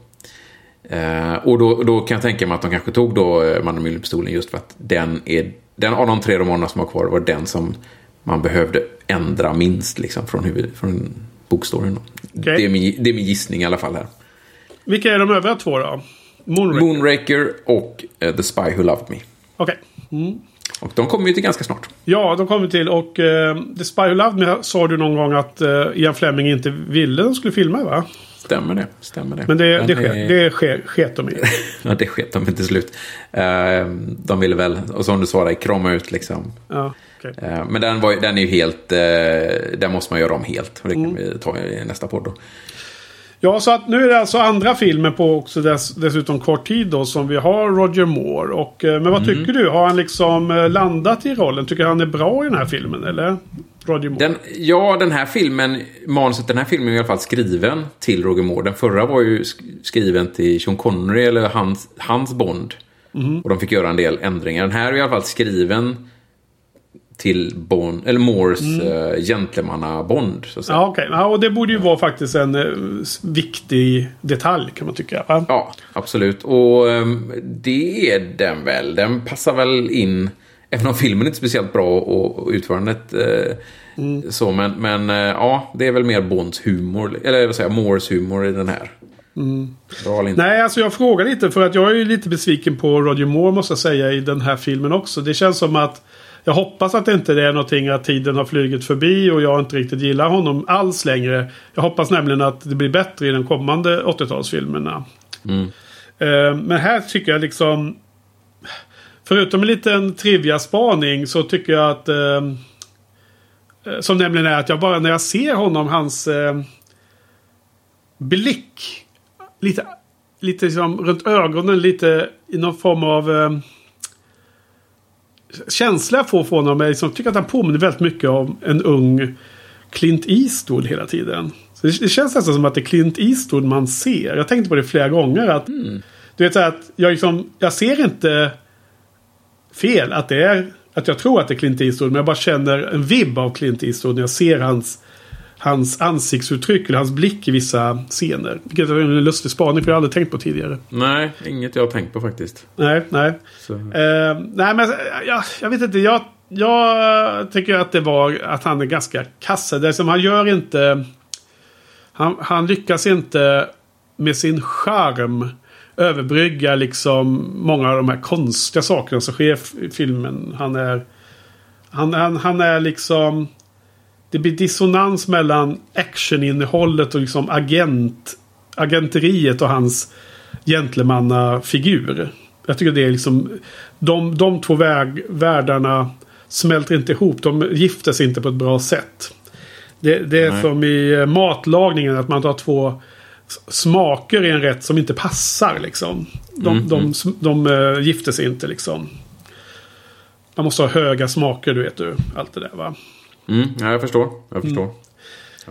Eh, och då, då kan jag tänka mig att de kanske tog då eh, Mannen med Gyllenpistolen just för att den är, den av de tre romanerna som var kvar var den som man behövde ändra minst liksom från, huvud, från bokstoryn. Okej. Det, är min, det är min gissning i alla fall här. Vilka är de övriga två då? Moonraker? Moonraker och eh, The Spy Who Loved Me. Okej. Och de kommer ju till ganska snart. Ja, de kommer till och uh, The Spy Who Loved Me sa du någon gång att uh, Ian Fleming inte ville de skulle filma va? Stämmer det? Stämmer det? Men det, det, det sker, sket de i. ja, det sket de till slut. Eh, de ville väl, och som du svarade, krama ut liksom. Ja. Eh, men den, var, den är ju helt, eh, den måste man göra om helt. Och det kan Mm. vi ta i nästa podd då. Ja, så att nu är det alltså andra filmer på också dess, dessutom kort tid då som vi har Roger Moore. Och, eh, men vad Mm. tycker du? Har han liksom eh, landat i rollen? Tycker han är bra i den här filmen eller? Roger Moore? Den, ja, den här filmen, manuset den här filmen är i alla fall skriven till Roger Moore. Den förra var ju sk- skriven till Sean Connery, eller hans, hans Bond. Mhm. Och de fick göra en del ändringar. Den här är i alla fall skriven till Bond, eller Moores mm. gentlemanna-Bond. Så att säga. Ja, okej. Ja, och det borde ju vara faktiskt en eh, viktig detalj kan man tycka. Va? Ja, absolut. Och ehm, det är den väl. Den passar väl in, även om filmen inte är speciellt bra och, och utförandet eh, så. Men, men eh, ja, det är väl mer Bonds humor, eller vad säger Moores humor i den här. Inte? Nej, alltså jag frågar lite för att jag är ju lite besviken på Roger Moore måste jag säga i den här filmen också. Det känns som att jag hoppas att det inte är någonting att tiden har flugit förbi och jag inte riktigt gillar honom alls längre. Jag hoppas nämligen att det blir bättre i de kommande 80-talsfilmerna. Eh, Men här tycker jag liksom... Förutom en liten trivia-spaning så tycker jag att... eh, eh, Som nämligen är att jag bara när jag ser honom, hans blick. Lite, lite liksom runt ögonen, lite i någon form av... Känsla jag får från honom är liksom, jag tycker att han påminner väldigt mycket om en ung Clint Eastwood hela tiden. Så det, det känns nästan som att det är Clint Eastwood man ser. Jag tänkte på det flera gånger. att Du vet så här att jag, liksom, jag ser inte fel att det är att jag tror att det är Clint Eastwood. Men jag bara känner en vibb av Clint Eastwood när jag ser hans, hans ansiktsuttryck eller hans blick i vissa scener. Vilket är en lustig spaning för jag har aldrig tänkt på tidigare. Nej, inget jag har tänkt på faktiskt. Nej, nej. Eh, nej, men jag, jag vet inte. Jag, jag tycker att det var att han är ganska kasse. Det som han gör inte... Han, han lyckas inte med sin charm överbrygga liksom många av de här konstiga sakerna som sker i filmen. Han är... Han, han, han är liksom... Det blir dissonans mellan actioninnehållet och liksom agent, agenteriet och hans gentlemannafigur. Jag tycker det är liksom... De, de två väg, världarna smälter inte ihop. De gifter sig inte på ett bra sätt. Det, det är Nej. som i eh, matlagningen att man tar två smaker i en rätt som inte passar liksom. De, de, de, de, eh, gifter sig inte liksom. Man måste ha höga smaker, du vet du. Allt det där va. Mm, ja, jag förstår. Jag förstår.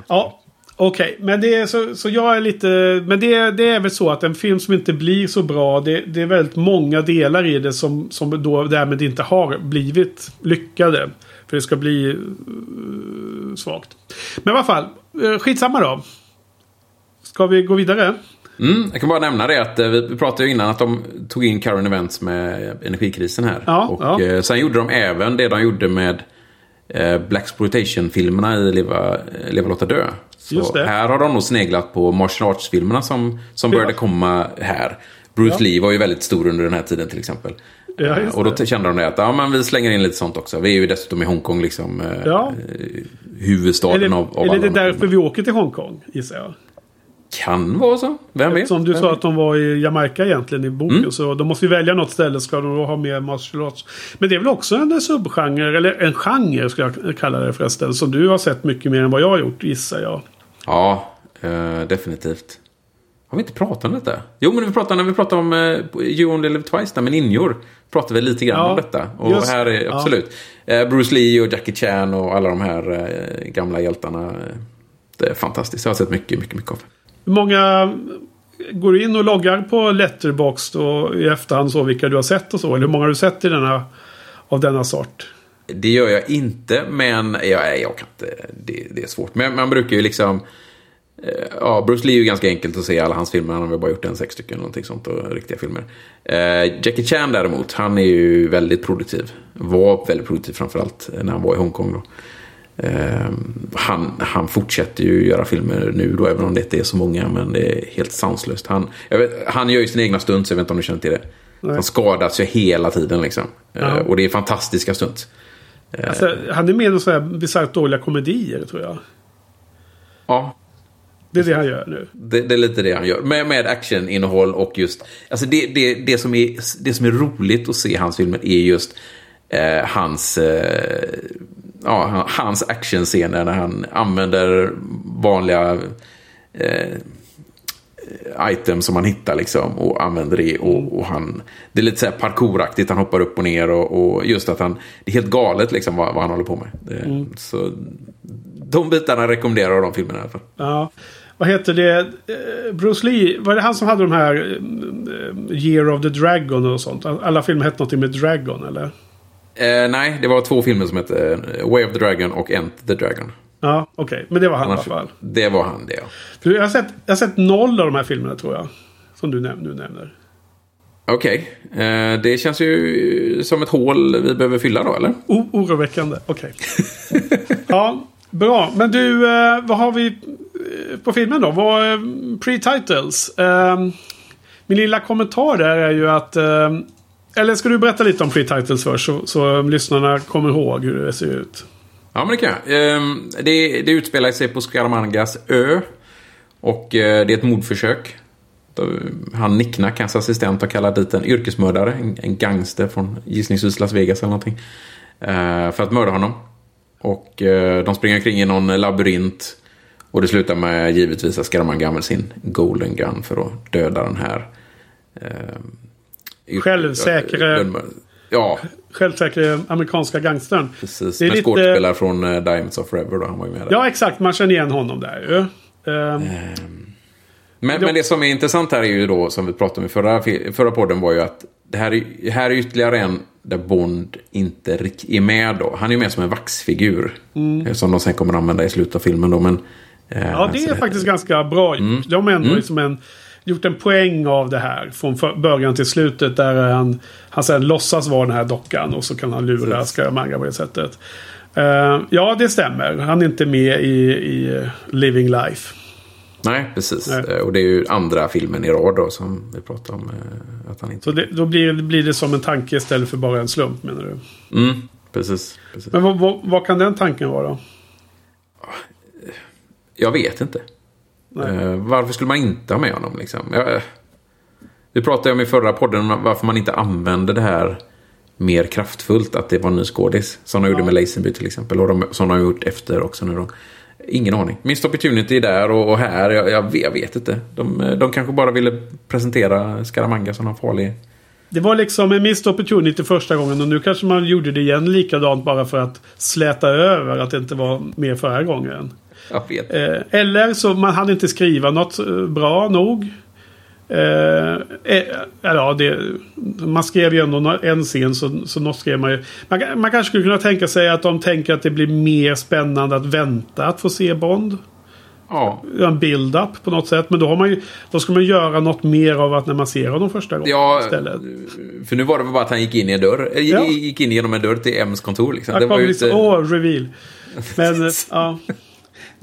Ja, okej. Men det är så, så jag är lite... Men det, det är väl så att en film som inte blir så bra. Det, det är väldigt många delar i det som, som då därmed inte har blivit lyckade. För det ska bli uh, svagt. Men i alla fall, uh, skitsamma då. Ska vi gå vidare? Mm, jag kan bara nämna det att eh, vi pratade ju innan att de tog in Current Events med energikrisen här. Ja, och ja. eh, sen gjorde de även det de gjorde med eh, Black filmerna i Leva, Leva Låta Dö. Så Just det. här har de nog sneglat på martial arts-filmerna som, som Ja. började komma här. Bruce Ja. Lee var ju väldigt stor under den här tiden till exempel. Ja, Eh, och då det. kände de det att ja, men vi slänger in lite sånt också. Vi är ju dessutom i Hongkong, liksom, eh, Ja. eh, huvudstaden Eller, av, av det är de här därför vi åker till Hongkong, gissar jag. Kan vara så. Vem vet? Som du sa vet? att de var i Jamaica egentligen i boken. Mm. Så de måste ju välja något ställe ska de då ha med martial arts. Men det är väl också en subgenre, eller en genre skulle jag kalla det förresten. Som du har sett mycket mer än vad jag har gjort gissar jag. Ja, eh, definitivt. Har vi inte pratat om detta? Jo, men vi pratade, när vi pratade om uh, You Only Live Twice, där med ninjor. Pratade vi lite grann Ja, om detta. Och just- här är ja. absolut. Eh, Bruce Lee och Jackie Chan och alla de här eh, gamla hjältarna. eh, Det är fantastiskt. Jag har sett mycket, mycket, mycket av det. Hur många går du in och loggar på Letterboxd och i efterhand så vilka du har sett och så? Eller hur många har du sett i denna, av denna sort? Det gör jag inte, men jag, jag kan inte. Det, det är svårt. Men man brukar ju liksom... Eh, ja, Bruce Lee är ju ganska enkelt att se alla hans filmer. Han har väl bara gjort en sex stycken någonting sånt. Och riktiga filmer. Eh, Jackie Chan däremot, han är ju väldigt produktiv. Var väldigt produktiv framförallt när han var i Hongkong då. Eh, han, han fortsätter ju göra filmer nu då, även om det inte är så många. Men det är helt sanslöst. Han, vet, han gör ju sina egna stunts, jag vet inte om du känner till det. Han skadas ju hela tiden liksom. Ja. och det är fantastiska stunts. Alltså, han är med i sådana här bisarrt dåliga komedier tror jag. Ja, Det är det han gör nu. Det, det är lite det han gör. Med, med actioninnehåll och just... Alltså det, det, det, som är, det som är roligt att se hans filmer är just eh, hans... Eh, ja, han- hans actionscener när han använder vanliga eh, items som man hittar liksom och använder det. Och, och han, det är lite så här parkouraktigt, han hoppar upp och ner och, och just att han... Det är helt galet liksom vad, vad han håller på med. Det, Så de bitarna rekommenderar jag de filmerna i alla fall. Ja. Vad heter det? Eh, Bruce Lee, var det han som hade de här eh, Year of the Dragon och sånt? Alla filmer hette någonting med Dragon eller? Eh, nej, det var två filmer som hette eh, Way of the Dragon och Enter the Dragon. Ja, okej. Men det var han Annars- i alla fall. Det var han det, ja. För jag, har sett, jag har sett noll av de här filmerna tror jag. Som du näm- nu nämner. Okej, eh, det känns ju som ett hål vi behöver fylla då, eller? O- oroväckande. Okej. ja, bra. Men du, eh, vad har vi eh, på filmen då? Vad, eh, pre-titles. Min lilla kommentar där är ju att... Eller ska du berätta lite om free titles först? Så, så lyssnarna kommer ihåg hur det ser ut. Ja, men det kan jag. Ehm, det, det utspelar sig på Scaramangas ö. Och eh, det är ett mordförsök. Han Nicknack, hans assistent, har kallat dit en yrkesmördare. En, en gangster från gissningsvis Las Vegas eller någonting. Eh, för att mörda honom. Och eh, de springer omkring i någon labyrint. Och det slutar med givetvis att Scaramanga använder sin Golden Gun för att döda den här... Eh, Självsäkre- Ja, Självsäkra amerikanska gangstern. precis. Det är Med lite- skådespelare från eh, Diamonds of Forever då, han var ju med där. Ja, exakt. Man känner igen honom där ju. Eh, Men, men det som är intressant här är ju då, som vi pratade om i förra, förra podden, var ju att det här är, här är ytterligare en där Bond inte är med då. Han är ju med som en vaxfigur. eh, Som de sen kommer att använda i slutet av filmen då, men... eh, Ja, det är så- faktiskt ganska bra gjort. De har ändå liksom en, gjort en poäng av det här. Från början till slutet. Där han, han sen låtsas vara den här dockan. Och så kan han lura Scaramanga på det sättet. Eh, ja, det stämmer. Han är inte med i, i Living Life. Nej, precis. Nej. Eh, Och det är ju andra filmen i rad då som vi pratade om. eh, Att han inte... Så det, då blir, blir det som en tanke istället för bara en slump menar du? Mm, precis. precis. Men vad, vad, vad kan den tanken vara? Jag vet inte. Eh, varför skulle man inte ha med honom liksom? Jag, vi pratade om i förra podden varför man inte använde det här mer kraftfullt. Att det var en ny skådis. Som de gjorde med Lazenby till exempel. Och de, som de har gjort efter också nu då. Ingen aning. Missed opportunity där och, och här. Jag, jag, vet, jag vet inte. De, de kanske bara ville presentera Scaramanga som någon farlig... Det var liksom en missed opportunity första gången. Och nu kanske man gjorde det igen likadant bara för att släta över att det inte var med förra gången. Jag vet. Eh, eller så man hade inte skriva något eh, bra nog. Eh, eh, ja, det, man skrev ju ändå en scen så, så något skrev man ju. Man, man kanske skulle kunna tänka sig att de tänker att det blir mer spännande att vänta att få se Bond. Ja. En build-up på något sätt. Men då, har man ju, då ska man göra något mer av att när man ser honom första gången Ja, istället. för nu var det bara att han gick in i en dör. eh, Ja. Gick in genom en dörr till M's kontor liksom. Det var ju liksom, inte... åh, reveal. Men, ja.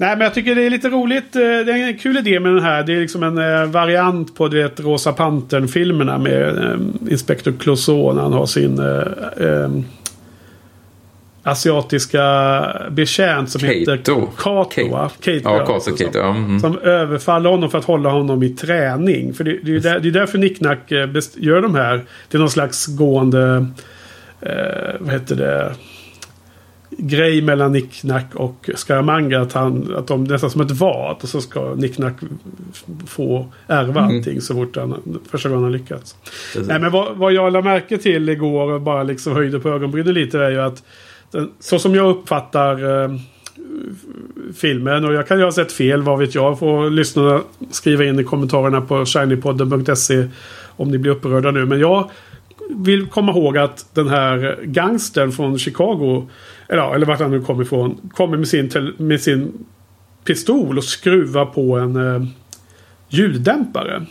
Nej, men jag tycker det är lite roligt. eh, Det är en kul idé med den här. Det är liksom en eh, variant på du vet, Rosa Pantern-filmerna med eh, Inspector Clouseau när han har sin... Eh, eh, asiatiska betjänt som heter Kato. Kato. Kato. va? Kato Ja, Kato, alltså, Kato, som- mm. Som överfaller honom för att hålla honom i träning. För det, det, är, där, det är därför Nicknack gör de här. Det är någon slags gående... Eh, vad heter det? Grej mellan Nicknack och Scaramanga. Att, han, att de nästan som ett vad. Och så ska Nicknack få ärva Mm. allting så fort han, första gången han lyckats. Precis. Nej, men vad, vad jag lade märke till igår och bara liksom höjde på ögonbrynen lite är ju att den, så som jag uppfattar eh, filmen och jag kan ju ha sett fel, vad vet jag. Får lyssnarna skriva in i kommentarerna på shinypodden.se om ni blir upprörda nu. Men jag vill komma ihåg att den här gangstern från Chicago, eller, ja, eller vart han nu kommer ifrån, kommer med sin, med sin pistol och skruvar på en eh, ljuddämpare.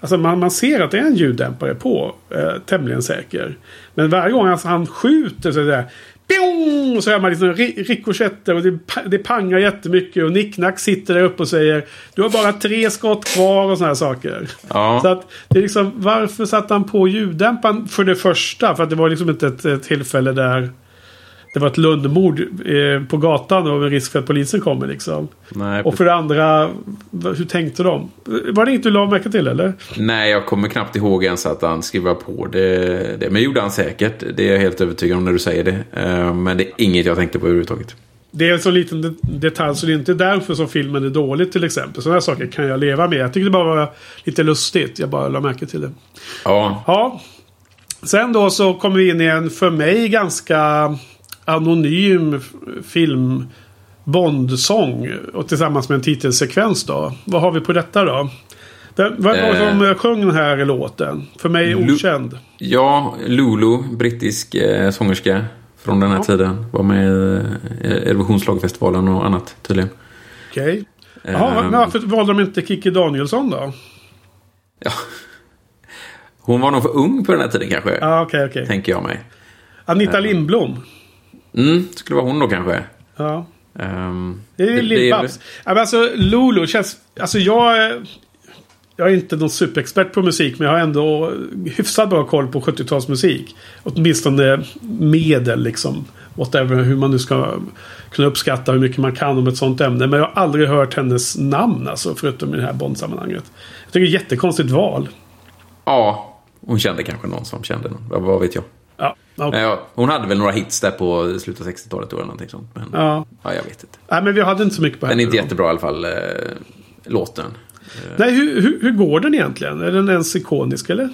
Alltså man, man ser att det är en ljuddämpare på. Eh, tämligen säker. Men varje gång alltså han skjuter så är det. Pjong! Så hör man liksom ri- rikoschetter och det, det pangar jättemycket. Och Nicknack sitter där uppe och säger Du har bara tre skott kvar och såna här saker. Ja. Så att det är liksom Varför satte han på ljuddämparen för det första? För att det var liksom inte ett, ett tillfälle där det var ett lönnmord eh, på gatan och risk för att polisen kommer liksom. Nej, Och för det andra, hur tänkte de? Var det inget du la märke till eller? Nej, jag kommer knappt ihåg ens att han skrev på det. det. Men gjorde han säkert. Det är jag helt övertygad om när du säger det. Eh, Men det är inget jag tänkte på överhuvudtaget. Det är en så liten de- detalj så det är inte därför som filmen är dålig till exempel. Sådana här saker kan jag leva med. Jag tycker det bara var lite lustigt. Jag bara la märke till det. Ja, Ja. Sen då så kommer vi in i en för mig ganska anonym film Bond-sång. Och tillsammans med en titelsekvens då. Vad har vi på detta då? Den, vad var det som eh, sjöng den här låten? För mig Lu- okänd. ja Lulu, brittisk eh, sångerska från den här Ja. tiden. Var med i eh, Eurovisionsschlagerfestivalen och annat tydligen. Okej. Jaha, Ehm. varför valde de inte Kikki Danielsson då? Ja. Hon var nog för ung på den här tiden kanske. Ja, okej, okej. Tänker jag mig. Anita Lindblom. Mm, skulle vara hon då kanske. Ja. Um, Det är Lill-Babs. Men alltså Lulu känns... Alltså jag... är- Jag är inte någon superexpert på musik men jag har ändå hyfsat bra koll på 70-talsmusik. Åtminstone medel liksom. Whatever, hur man nu ska kunna uppskatta hur mycket man kan om ett sånt ämne. Men jag har aldrig hört hennes namn alltså. Förutom i det här Bond-sammanhanget. Jag tycker det är ett jättekonstigt val. Ja, hon kände kanske någon som kände någon. Vad vet jag. Ja, okej. Ja, hon hade väl några hits där på slutet av 60-talet då eller någonting sånt. Men ja. ja. jag vet inte. Nej men vi hade inte så mycket på Den är henne inte jättebra i alla fall, eh, låten. Nej, hur, hur, hur går den egentligen? Är den ens ikonisk eller?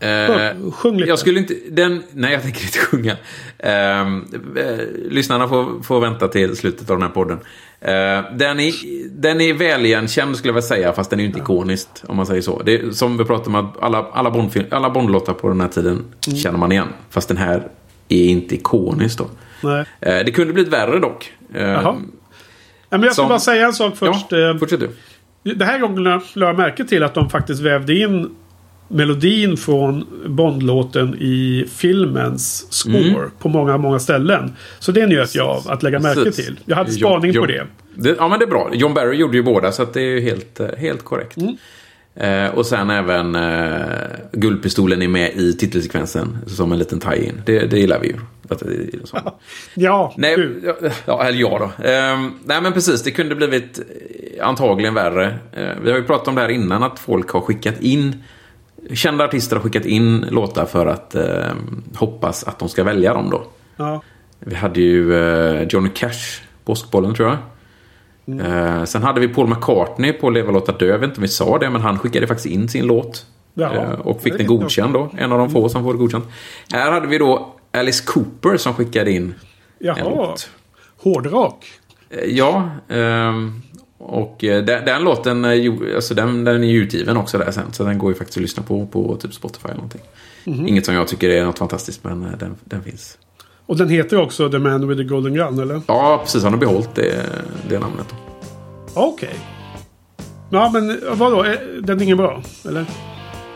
Eh, Sjung lite. jag skulle inte... Den, nej, jag tänker inte sjunga. Ehm, Eh, lyssnarna får, får vänta till slutet av den här podden. Eh, den, är, den är väligenkänd skulle jag vilja säga, fast den är ju inte ikonisk om man säger så. Det är, som vi pratade om, att alla, alla, Bondfilm, alla Bondlåtar på den här tiden Mm. känner man igen. Fast den här är inte ikonisk då. Nej. Eh, det kunde blivit värre dock. Eh, Jaha. Ja, men jag ska Som- bara säga en sak först. Ja, fortsätt du. Det här gången lade jag märke till att de faktiskt vävde in melodin från Bondlåten i filmens score på många, många ställen. Så det njöt jag av att lägga märke Precis. till. Jag hade spaning på det. det. Ja, men det är bra. John Barry gjorde ju båda, så det är ju helt, eh, helt korrekt. Mm. Eh, och sen även eh, Guldpistolen är med i titelsekvensen som en liten tie-in. Det, det gillar vi ju. Ja, Nej, du. ja, eller ja då. Ehm, nej, men precis. Det kunde blivit eh, antagligen värre. Eh, vi har ju pratat om det här innan, att folk har skickat in Kända artister har skickat in låtar för att eh, hoppas att de ska välja dem då. Ja. Vi hade ju eh, Johnny Cash, Påskbollen tror jag. Eh, sen hade vi Paul McCartney på Leva låta dö. Jag vet inte om vi sa det, men han skickade faktiskt in sin låt. Jaha. Eh, och fick den godkänd då. En av de få som får godkänt. Här hade vi då Alice Cooper som skickade in en Jaha. låt. Hårdrock. Eh, Ja, ehm, och eh, den, den låten, eh, alltså den, den är ju utgiven också där sen. Så den går ju faktiskt att lyssna på på typ Spotify eller någonting. Mhm. Inget som jag tycker är något fantastiskt, men eh, den, den finns. Och den heter också The Man with the Golden Gun, eller? Ja, precis. Han har behållit det, det namnet. Okej. Ja, men vadå? Den är ingen bra? Eller?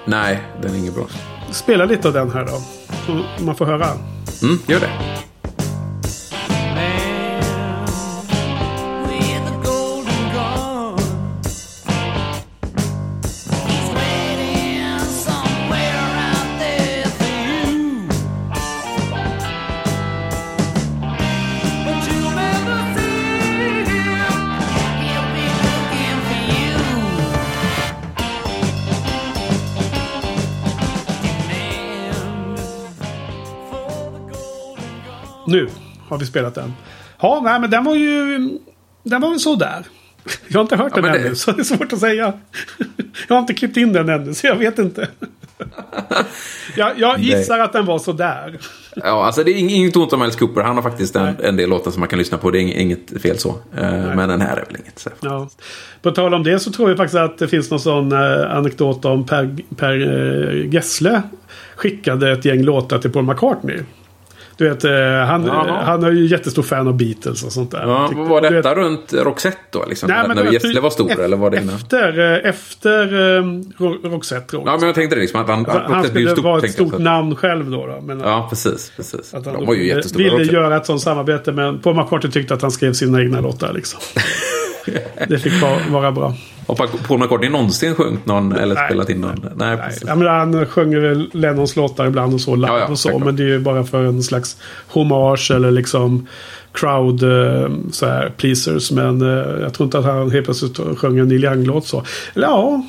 Nej, den är inget bra. Spela lite av den här då. Så man får höra. Mm, gör det. Nu har vi spelat den. Ja, nej, men den var ju... Den var väl sådär. Jag har inte hört Ja, den ännu, det- så det är svårt att säga. Jag har inte klippt in den ännu, så jag vet inte. Jag, jag gissar att den var sådär. Ja, alltså det är ing- inget ont om Alice Cooper. Han har faktiskt en, Nej. en del låtar som man kan lyssna på. Det är ing- inget fel så. Eh, men den här är väl inget. Så. Ja. På tal om det så tror jag faktiskt att det finns någon sån eh, anekdot om Per, per eh, Gessle skickade ett gäng låtar till Paul McCartney. Du vet, eh, han, Jaha. han är ju jättestor fan av Beatles och sånt där. Ja, var detta vet- runt Roxette då? Liksom, Nej, när Gessle var stor? ef- eller var det innan? Efter, eh, efter Ro- Roxette jag. Ja, men jag tänkte det liksom att han, han blev skulle stort. vara ett jag, stort att- namn själv då. då men, Ja, precis. precis. Att han De var ju jättestora. ville Roxette. göra ett sånt samarbete. Men Paul McCartney tyckte att han skrev sina egna låtar liksom. det fick vara, vara bra. Har Paul McCartney någonsin sjungit någon eller Nej. spelat in någon? Nej, Nej, precis. ja, men han sjunger väl Lennons låtar ibland och så live Ja, ja, och så. Men det är ju bara för en slags hommage eller liksom crowd eh, så här, pleasers. Men eh, jag tror inte att han helt plötsligt sjunger en Neil Young-låt så. Eller ja.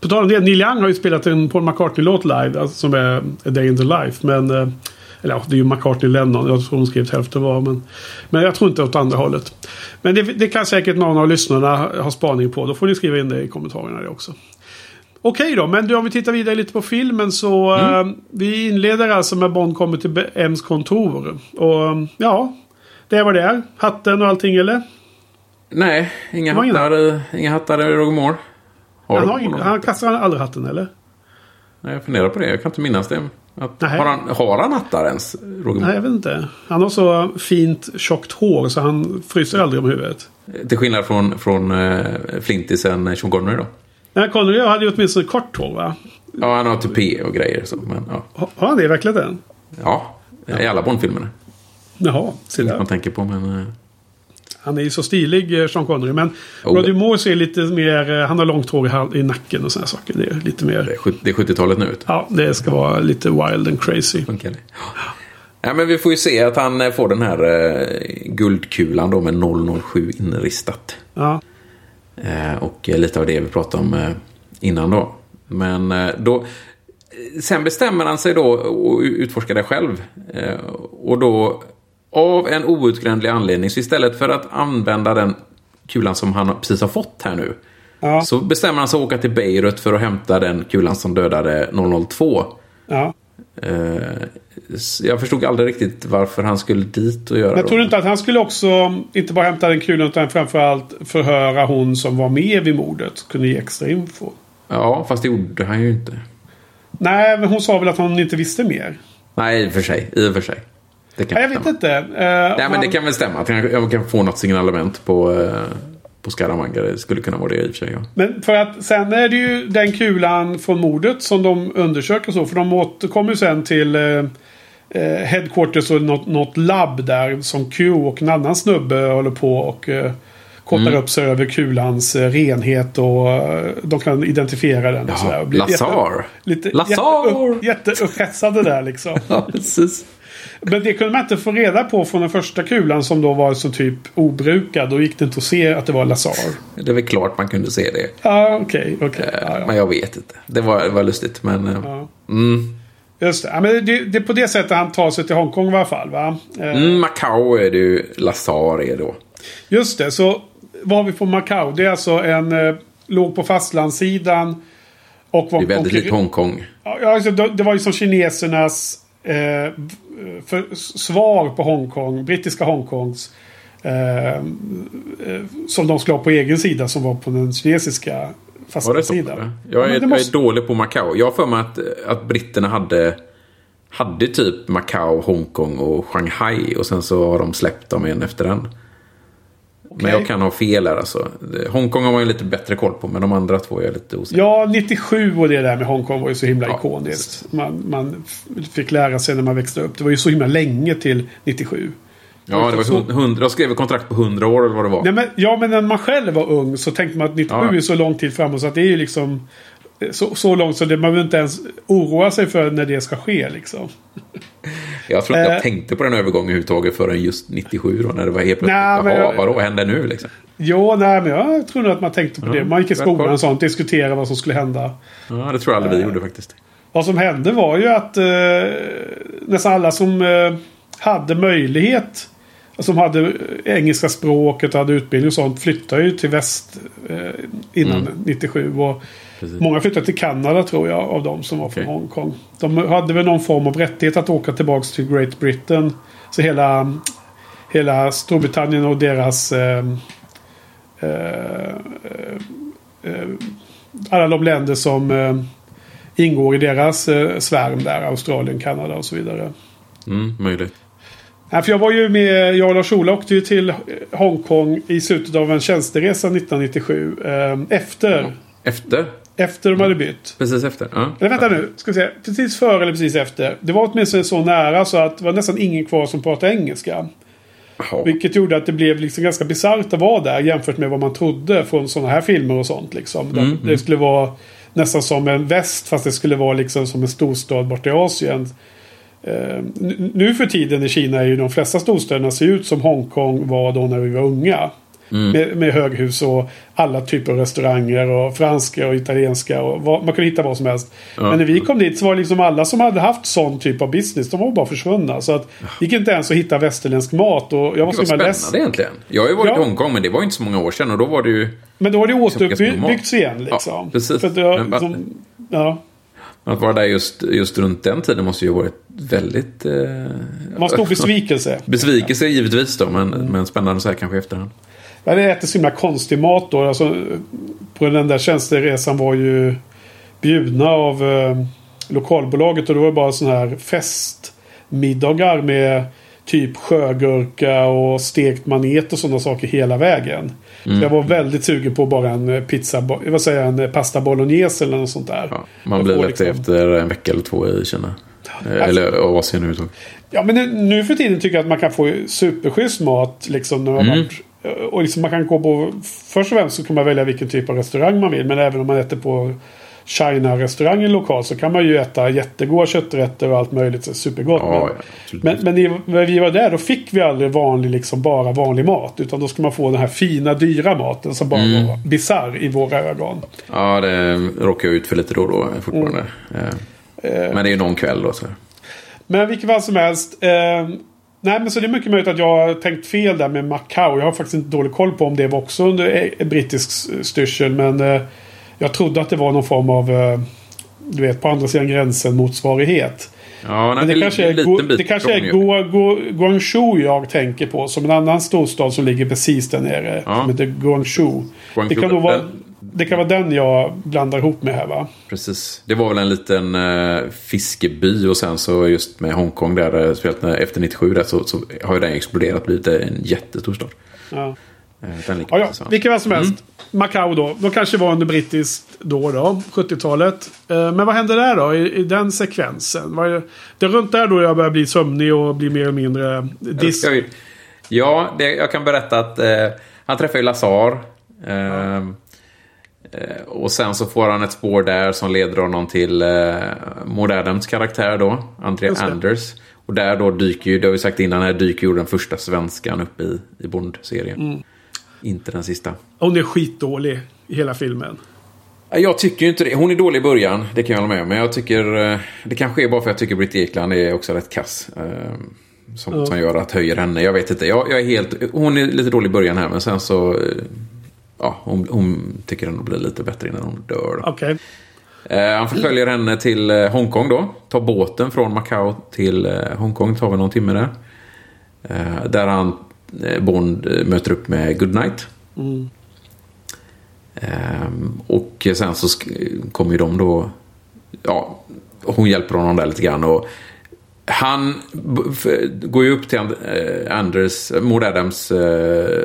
På tal om det, Neil Young har ju spelat en Paul McCartney-låt live. Alltså, som är A Day in the Life. Men eh, eller ja, det är ju McCartney Lennon. Jag tror hon skrivit hälften var. Men, men jag tror inte åt andra hållet. Men det, det kan säkert någon av lyssnarna ha spaning på. Då får ni skriva in det i kommentarerna det också. Okej då, men du, om vi tittar vidare lite på filmen så eh, vi inleder alltså med Bond kommer till M's kontor. Och eh, ja, det är vad det är. Hatten och allting eller? Nej, inga var hattar, i- inga hattar i Roger Moore. Har Han, har ingen, han kastar aldrig hatten eller? Nej, jag funderar på det. Jag kan inte minnas det. Att, har, han, har han hattar ens, Roger Nej, jag vet inte. Han har så fint tjockt hår så han fryser aldrig om huvudet. Till skillnad från, från uh, flintisen Sean Connery då. Nej, Connery hade ju åtminstone kort hår va? Ja, han har tupé och grejer. Så, men, ja. Har- han det i verkligheten? ja, i alla Bond-filmerna. Jaha, se där. man tänker på, men... eh, Han är ju så stilig, eh, Sean Connery. Men Oh. Roger Moore ser lite mer... eh, Han har långt hår i, nacken och sådana saker. Det är lite mer... det är sjut- det är 70-talet nu. Ja, det ska vara lite wild and crazy. Det? Ja, men vi får ju se att han eh, får den här eh, guldkulan då med 007 inristat. Ja. Eh, och eh, lite av det vi pratade om eh, innan då. Men eh, då... eh, Sen bestämmer han sig då och utforskar det själv. Eh, och då av en outgrundlig anledning, så istället för att använda den kulan som han precis har fått här nu. Ja. Så bestämmer han sig att åka till Beirut för att hämta den kulan som dödade 002. ja. Eh, jag förstod aldrig riktigt varför han skulle dit och göra Men jag tror inte att han skulle också inte bara hämta den kulan utan framförallt förhöra hon som var med vid mordet. Kunde ge extra info. Ja, fast det gjorde han ju inte. Nej, men hon sa väl att hon inte visste mer. Nej, i och för sig. I och för sig. Det kan Nej, jag vet stämma. inte. Eh, Nej, men det kan väl stämma. Att jag, kan få något signalement på, eh, på Scaramanga. Det skulle kunna vara det i och för sig. Ja. Men för att sen är det ju den kulan från mordet som de undersöker så. För de återkommer ju sen till eh, headquarters och något, något labb där som Q och en annan snubbe håller på och eh, kottar Mm. upp sig över kulans renhet och de kan identifiera den. och sådär. Lazar. Lite Lazar! jätteupp- jätteupphetsade där liksom. ja, precis. Men det kunde man inte få reda på från den första kulan som då var så typ obrukad. Då gick det inte att se att det var Lazar. Det är väl klart man kunde se det. Ja, okej. okej. Eh, Ja, ja. Men jag vet inte. Det var, det var lustigt. Men eh, Ja. mm, Just det. Ja, men det. Det är på det sättet han tar sig till Hongkong i alla fall. Va? Eh, mm, Macau är det ju Lazar är då. Just det. Så vad har vi på Macau? Det är alltså en... Eh, låg på fastlandssidan. Och var, Det är väldigt och- likt Hongkong. Ja, alltså, det, det var ju som kinesernas eh, för, svar på Hongkong. Brittiska Hongkongs. Eh, eh, som de skulle ha på egen sida som var på den kinesiska eller? Ja, Jag, är, det måste- jag är dålig på Macau. Jag har för mig att, att britterna hade, hade typ Macau, Hongkong och Shanghai. Och sen så har de släppt dem en efter en. Men jag kan ha fel här alltså. Hongkong har man ju lite bättre koll på. Men de andra två är jag lite osäker Ja, 97 och det där med Hongkong var ju så himla Ja, ikoniskt. Man, man fick lära sig när man växte upp. Det var ju så himla länge till 97. Ja, det var så- så... 100, jag skrev kontrakt på 100 år eller vad det var. Nej, men, ja, men när man själv var ung så tänkte man att 97 Ja. är så lång tid framåt så att det är ju liksom så, så långt så det, man behöver inte ens oroa sig för när det ska ske liksom. Jag tror inte Eh. jag tänkte på den övergången överhuvudtaget förrän just 97 då. När det var helt plötsligt. Nej, men Jaha, vadå händer nu liksom? Jo, nej, men jag tror nog att man tänkte på det. Man gick i skolan och sånt, diskuterade vad som skulle hända. Ja, det tror jag aldrig vi gjorde faktiskt. Vad som hände var ju att eh, nästan alla som eh, hade möjlighet. Som hade engelska språket och hade utbildning och sånt. Flyttade ju till väst eh, innan 97. Och Precis. Många flyttade till Kanada tror jag. Av de som var från Okej. Hongkong. De hade väl någon form av rättighet att åka tillbaka till Great Britain. Så hela, hela Storbritannien och deras... Eh, eh, eh, alla de länder som eh, ingår i deras eh, svärm där. Australien, Kanada och så vidare. Mm, möjligt. Nej, för jag var ju med, jag och Lars-Ola åkte ju till Hongkong i slutet av en tjänsteresa 1997. Eh, efter, Efter? Efter de hade bytt. Precis efter? Ja. Eller vänta nu, ska vi se. Precis före eller precis efter. Det var åtminstone så nära så att det var nästan ingen kvar som pratade engelska. Jaha. Vilket gjorde att det blev liksom ganska bisarrt att vara där jämfört med vad man trodde från sådana här filmer och sånt. Liksom. Där Det skulle vara nästan som en väst fast det skulle vara liksom som en storstad borta i Asien. N- nu för tiden i Kina är ju de flesta storstäderna ser ut som Hongkong var då när vi var unga. Med, med höghus och alla typer av restauranger och franska och italienska. Och vad, man kunde hitta vad som helst. Men när vi kom dit så var det liksom alla som hade haft sån typ av business. De var bara försvunna. Så att det gick inte ens att hitta västerländsk mat. Och jag var så himla spännande ledsen. egentligen. Jag har ju varit Ja. i Hongkong men det var inte så många år sedan och då var det ju... Men då har det återuppbyggts igen Ja, liksom. precis. För att bara- liksom, ja. Att vara där just, just runt den tiden måste ju ha varit väldigt... Eh, en stor besvikelse. Besvikelse givetvis då, men, men spännande så här kanske i efterhand. Jag hade ätit så himla konstig mat då. Alltså, på den där tjänsteresan var ju bjudna av eh, lokalbolaget. Och det var bara sån här festmiddagar med typ sjögurka och stekt manet och sådana saker hela vägen. Så jag var väldigt sugen på bara en eh, pizza, vad säger jag, en eh, pasta bolognese eller något sånt där. Ja, man blir lätt liksom- efter en vecka eller två i Kina. Eh, Eller Asien överhuvudtaget. Ja men nu, nu för tiden tycker jag att man kan få superschysst mat. Liksom, när man Mm. varit, och liksom man kan gå på... Först och främst så kan man välja vilken typ av restaurang man vill. Men även om man äter på China-restaurangen lokalt så kan man ju äta jättegoda kötträtter och allt möjligt. Så supergott. Ja, men, men, men när vi var där då fick vi aldrig vanlig, liksom bara vanlig mat. Utan då ska man få den här fina, dyra maten som bara Mm. var bisarr i våra ögon. Ja, det råkar jag ut för lite då och då fortfarande. Mm. Eh, Men det är ju någon kväll då. Så. Men vilket fall som helst. Eh, nej men så det är mycket möjligt att jag har tänkt fel där med Macau. Jag har faktiskt inte dålig koll på om det var också under eh, brittisk styrsel. Men eh, jag trodde att det var någon form av, eh, du vet, på andra sidan gränsen motsvarighet. Ja, Men det, ligger kanske är, Go- det kanske är ifrån ju. Gua- Gua- Guangzhou jag tänker på. Som en annan storstad som ligger precis där nere. Ja. Som heter Guangzhou. Det Guangzhou, kan, nog vara, den- det kan vara den jag blandar ihop med här va? Precis. Det var väl en liten eh, fiskeby och sen så just med Hongkong där, eh, speciellt efter 97 där, så, så har ju den exploderat blivit en jättestor stad. Ja. Eh, Den Ja, ja. Vilket väl som helst. Macau då. De kanske var under brittiskt då då. 70-talet. Eh, Men vad hände där då? I, i den sekvensen? Det, är runt där då jag börjar bli sömnig och bli mer eller mindre disk. Ja, det, jag kan berätta att eh, han träffar ju Lazar. Eh, eh, och sen så får han ett spår där som leder honom till eh, Adams karaktär då. Det. Anders. Och där då dyker ju, det har vi sagt innan, här dyker ju den första svenskan upp i, i Bond-serien. Mm. Inte den sista. Hon är skitdålig i hela filmen. Jag tycker ju inte det. Hon är dålig i början, det kan jag hålla med om. Men jag tycker, eh, det kanske är bara för att jag tycker Britt Ekland är också rätt kass. eh, Som, som gör att höjer henne. Jag vet inte. Jag, jag är helt, hon är lite dålig i början här, men sen så... Ja, hon, hon tycker den blir lite bättre innan hon dör. Okej. Eh, han förföljer henne till eh, Hongkong då. Tar båten från Macau till eh, Hongkong. Tar väl någon timme där. Eh, där han, Bond, möter upp med Goodnight. Ehm, och sen så kommer ju de då... Ja, hon hjälper honom där lite grann. Och han går ju upp till And- Anders, Maud Adams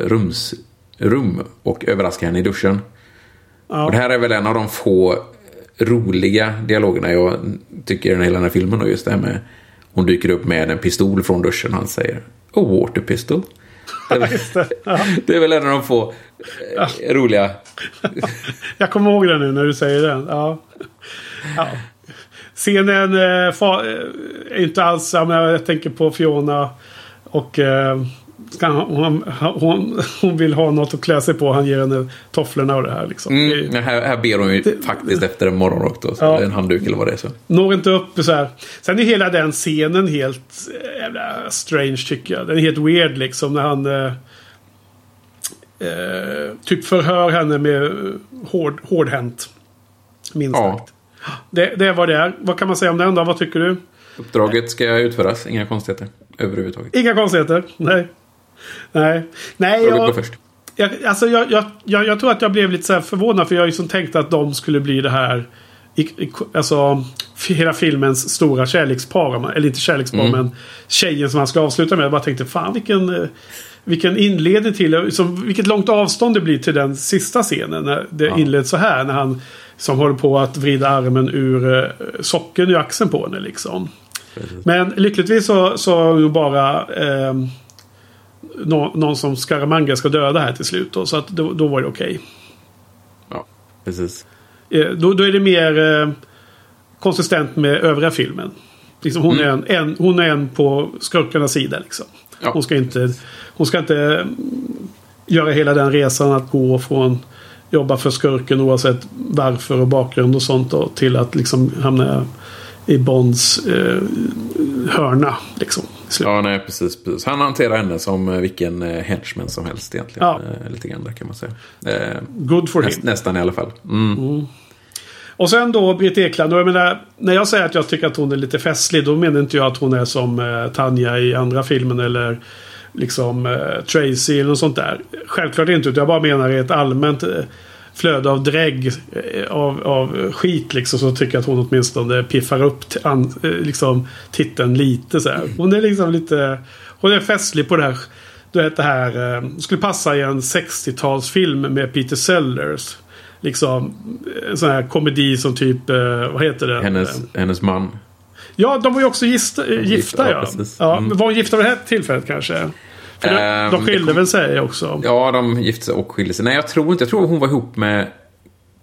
rums, rum och överraskar henne i duschen. Och det här är väl en av de få roliga dialogerna jag tycker i hela den här filmen. Och just det här med hon dyker upp med en pistol från duschen och han säger Oh, water pistol. Det är, det. Ja. det är väl en av de få eh, roliga Jag kommer ihåg den nu när du säger den. Ja. Ja. Scenen eh, eh, är inte alls... Jag, menar, jag tänker på Fiona och... Eh, ska hon, hon, hon vill ha något att klä sig på. Han ger henne tofflorna och det här. Liksom. Det är- Mm, här, här ber hon ju faktiskt efter en morgonrock då. Ja. en handduk eller vad det är. Så. når inte upp så här. Sen är hela den scenen helt eh, jävla strange tycker jag. Den är helt weird liksom när han eh, eh, typ förhör henne med hård, hårdhänt. Minst Ja. sagt. Det, det var det är. Vad kan man säga om den då? Vad tycker du? Uppdraget ska utföras. Inga konstigheter överhuvudtaget. Inga konstigheter? Nej. Nej. Nej, gå jag, först. jag, alltså jag, jag, jag, jag tror att jag blev lite så förvånad. För jag har ju som tänkt att de skulle bli det här. I, i, alltså hela filmens stora kärlekspar. Eller inte kärlekspar Mm. men tjejen som han ska avsluta med. Jag bara tänkte fan vilken, eh, vilken inledning till. Som, vilket långt avstånd det blir till den sista scenen. När det Ja. inleds så här. När han som håller på att vrida armen ur eh, socken i axeln på henne liksom. Men lyckligtvis så, så bara eh, nå, någon som Scaramanga ska döda här till slut. Då, så att då, då var det okej. Ja, precis. Eh, då, då är det mer eh, konsistent med övriga filmen. Liksom hon, är en, en, hon är en på skurkarnas sida. Liksom. Ja. Hon ska inte, hon ska inte mm, göra hela den resan att gå från jobba för skurken oavsett varför och bakgrund och sånt. Då, till att liksom hamna i Bonds eh, hörna. Liksom, i slutet. Ja, nej, precis, precis. Han hanterar henne som eh, vilken eh, henchman som helst egentligen. Ja. Eh, lite grann där kan man säga. Good for him. näst, nästan i alla fall. Mm. Och sen då Britt Ekland. Jag menar, när jag säger att jag tycker att hon är lite festlig. Då menar inte jag att hon är som eh, Tanja i andra filmen. Eller liksom eh, Tracy eller något sånt där. Självklart inte. Utan jag bara menar i ett allmänt eh, flöde av drägg. Eh, av, av skit liksom. Så tycker jag att hon åtminstone piffar upp an, eh, liksom, titeln lite så här. Hon är liksom lite... Hon är festlig på det här. Du vet det här. Eh, skulle passa i en 60-talsfilm med Peter Sellers. Liksom en sån här komedi som typ, vad heter det? Hennes, hennes man. Ja, de var ju också gifta, eh, gifta ja, ja. Mm. var hon gifta vid det här tillfället kanske? För de, Ehm, de skilde väl sig också? Ja, de gifte sig och skilde sig. Nej, jag tror inte. Jag tror hon var ihop med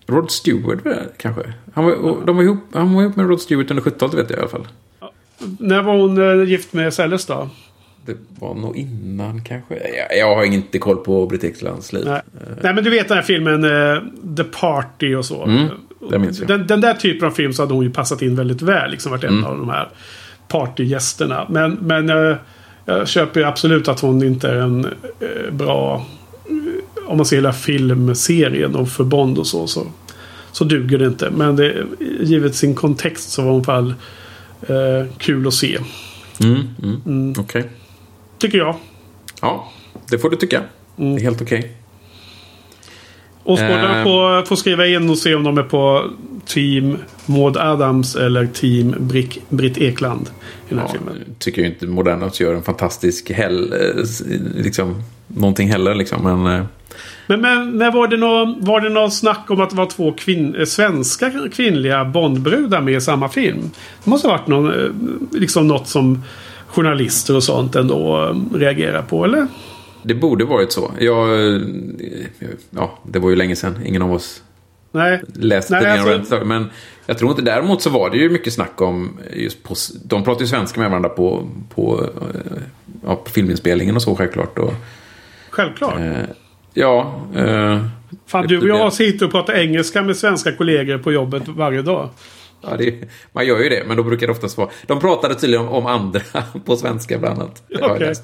Rod Stewart kanske. Han var, de var ihop, han var ihop med Rod Stewart under 70-talet vet jag i alla fall. När var hon eh, gift med Sellers då? Det var nog innan kanske. Jag, jag har inte koll på Britt Eklands liv. Nej. Nej, men du vet den här filmen eh, The Party och så. Mm. Den, den där typen av film så hade hon ju passat in väldigt väl. Liksom varit en Mm. av de här partygästerna. Men, men eh, jag köper ju absolut att hon inte är en eh, bra... eh, Om man ser hela filmserien och för Bond och så. Så, så duger det inte. Men det, givet sin kontext så var hon i alla fall eh, kul att se. Mm, mm. Okej. Tycker jag. Ja, det får du tycka. Mm. Det är helt okej. Åskådarna Eh. får, får skriva in och se om de är på Team Maud Adams eller Team Brick, Britt Ekland. I den här Ja, filmen. tycker ju inte Modernas gör en fantastisk hell, eh, liksom, någonting heller liksom. Men eh, Men, men när var det någon, var det någon snack om att det var två kvinn, eh, svenska kvinnliga Bondbrudar med i samma film? Det måste ha varit någon, eh, liksom något som journalister och sånt ändå reagerar på, eller? Det borde varit så. Jag, ja, det var ju länge sedan. Ingen av oss Nej. läste Nej, tidningen alltså- alltså... Men jag tror inte däremot så var det ju mycket snack om just på, de pratar ju svenska med varandra på, på, eh, ja, på filminspelningen och så självklart. Och, Självklart. eh, ja, eh, Fan, du och jag sitter och pratar engelska med svenska kollegor på jobbet varje dag. ja det, man gör ju det, men då brukar det oftast vara... De pratade tydligen om, om andra på svenska bland annat. Det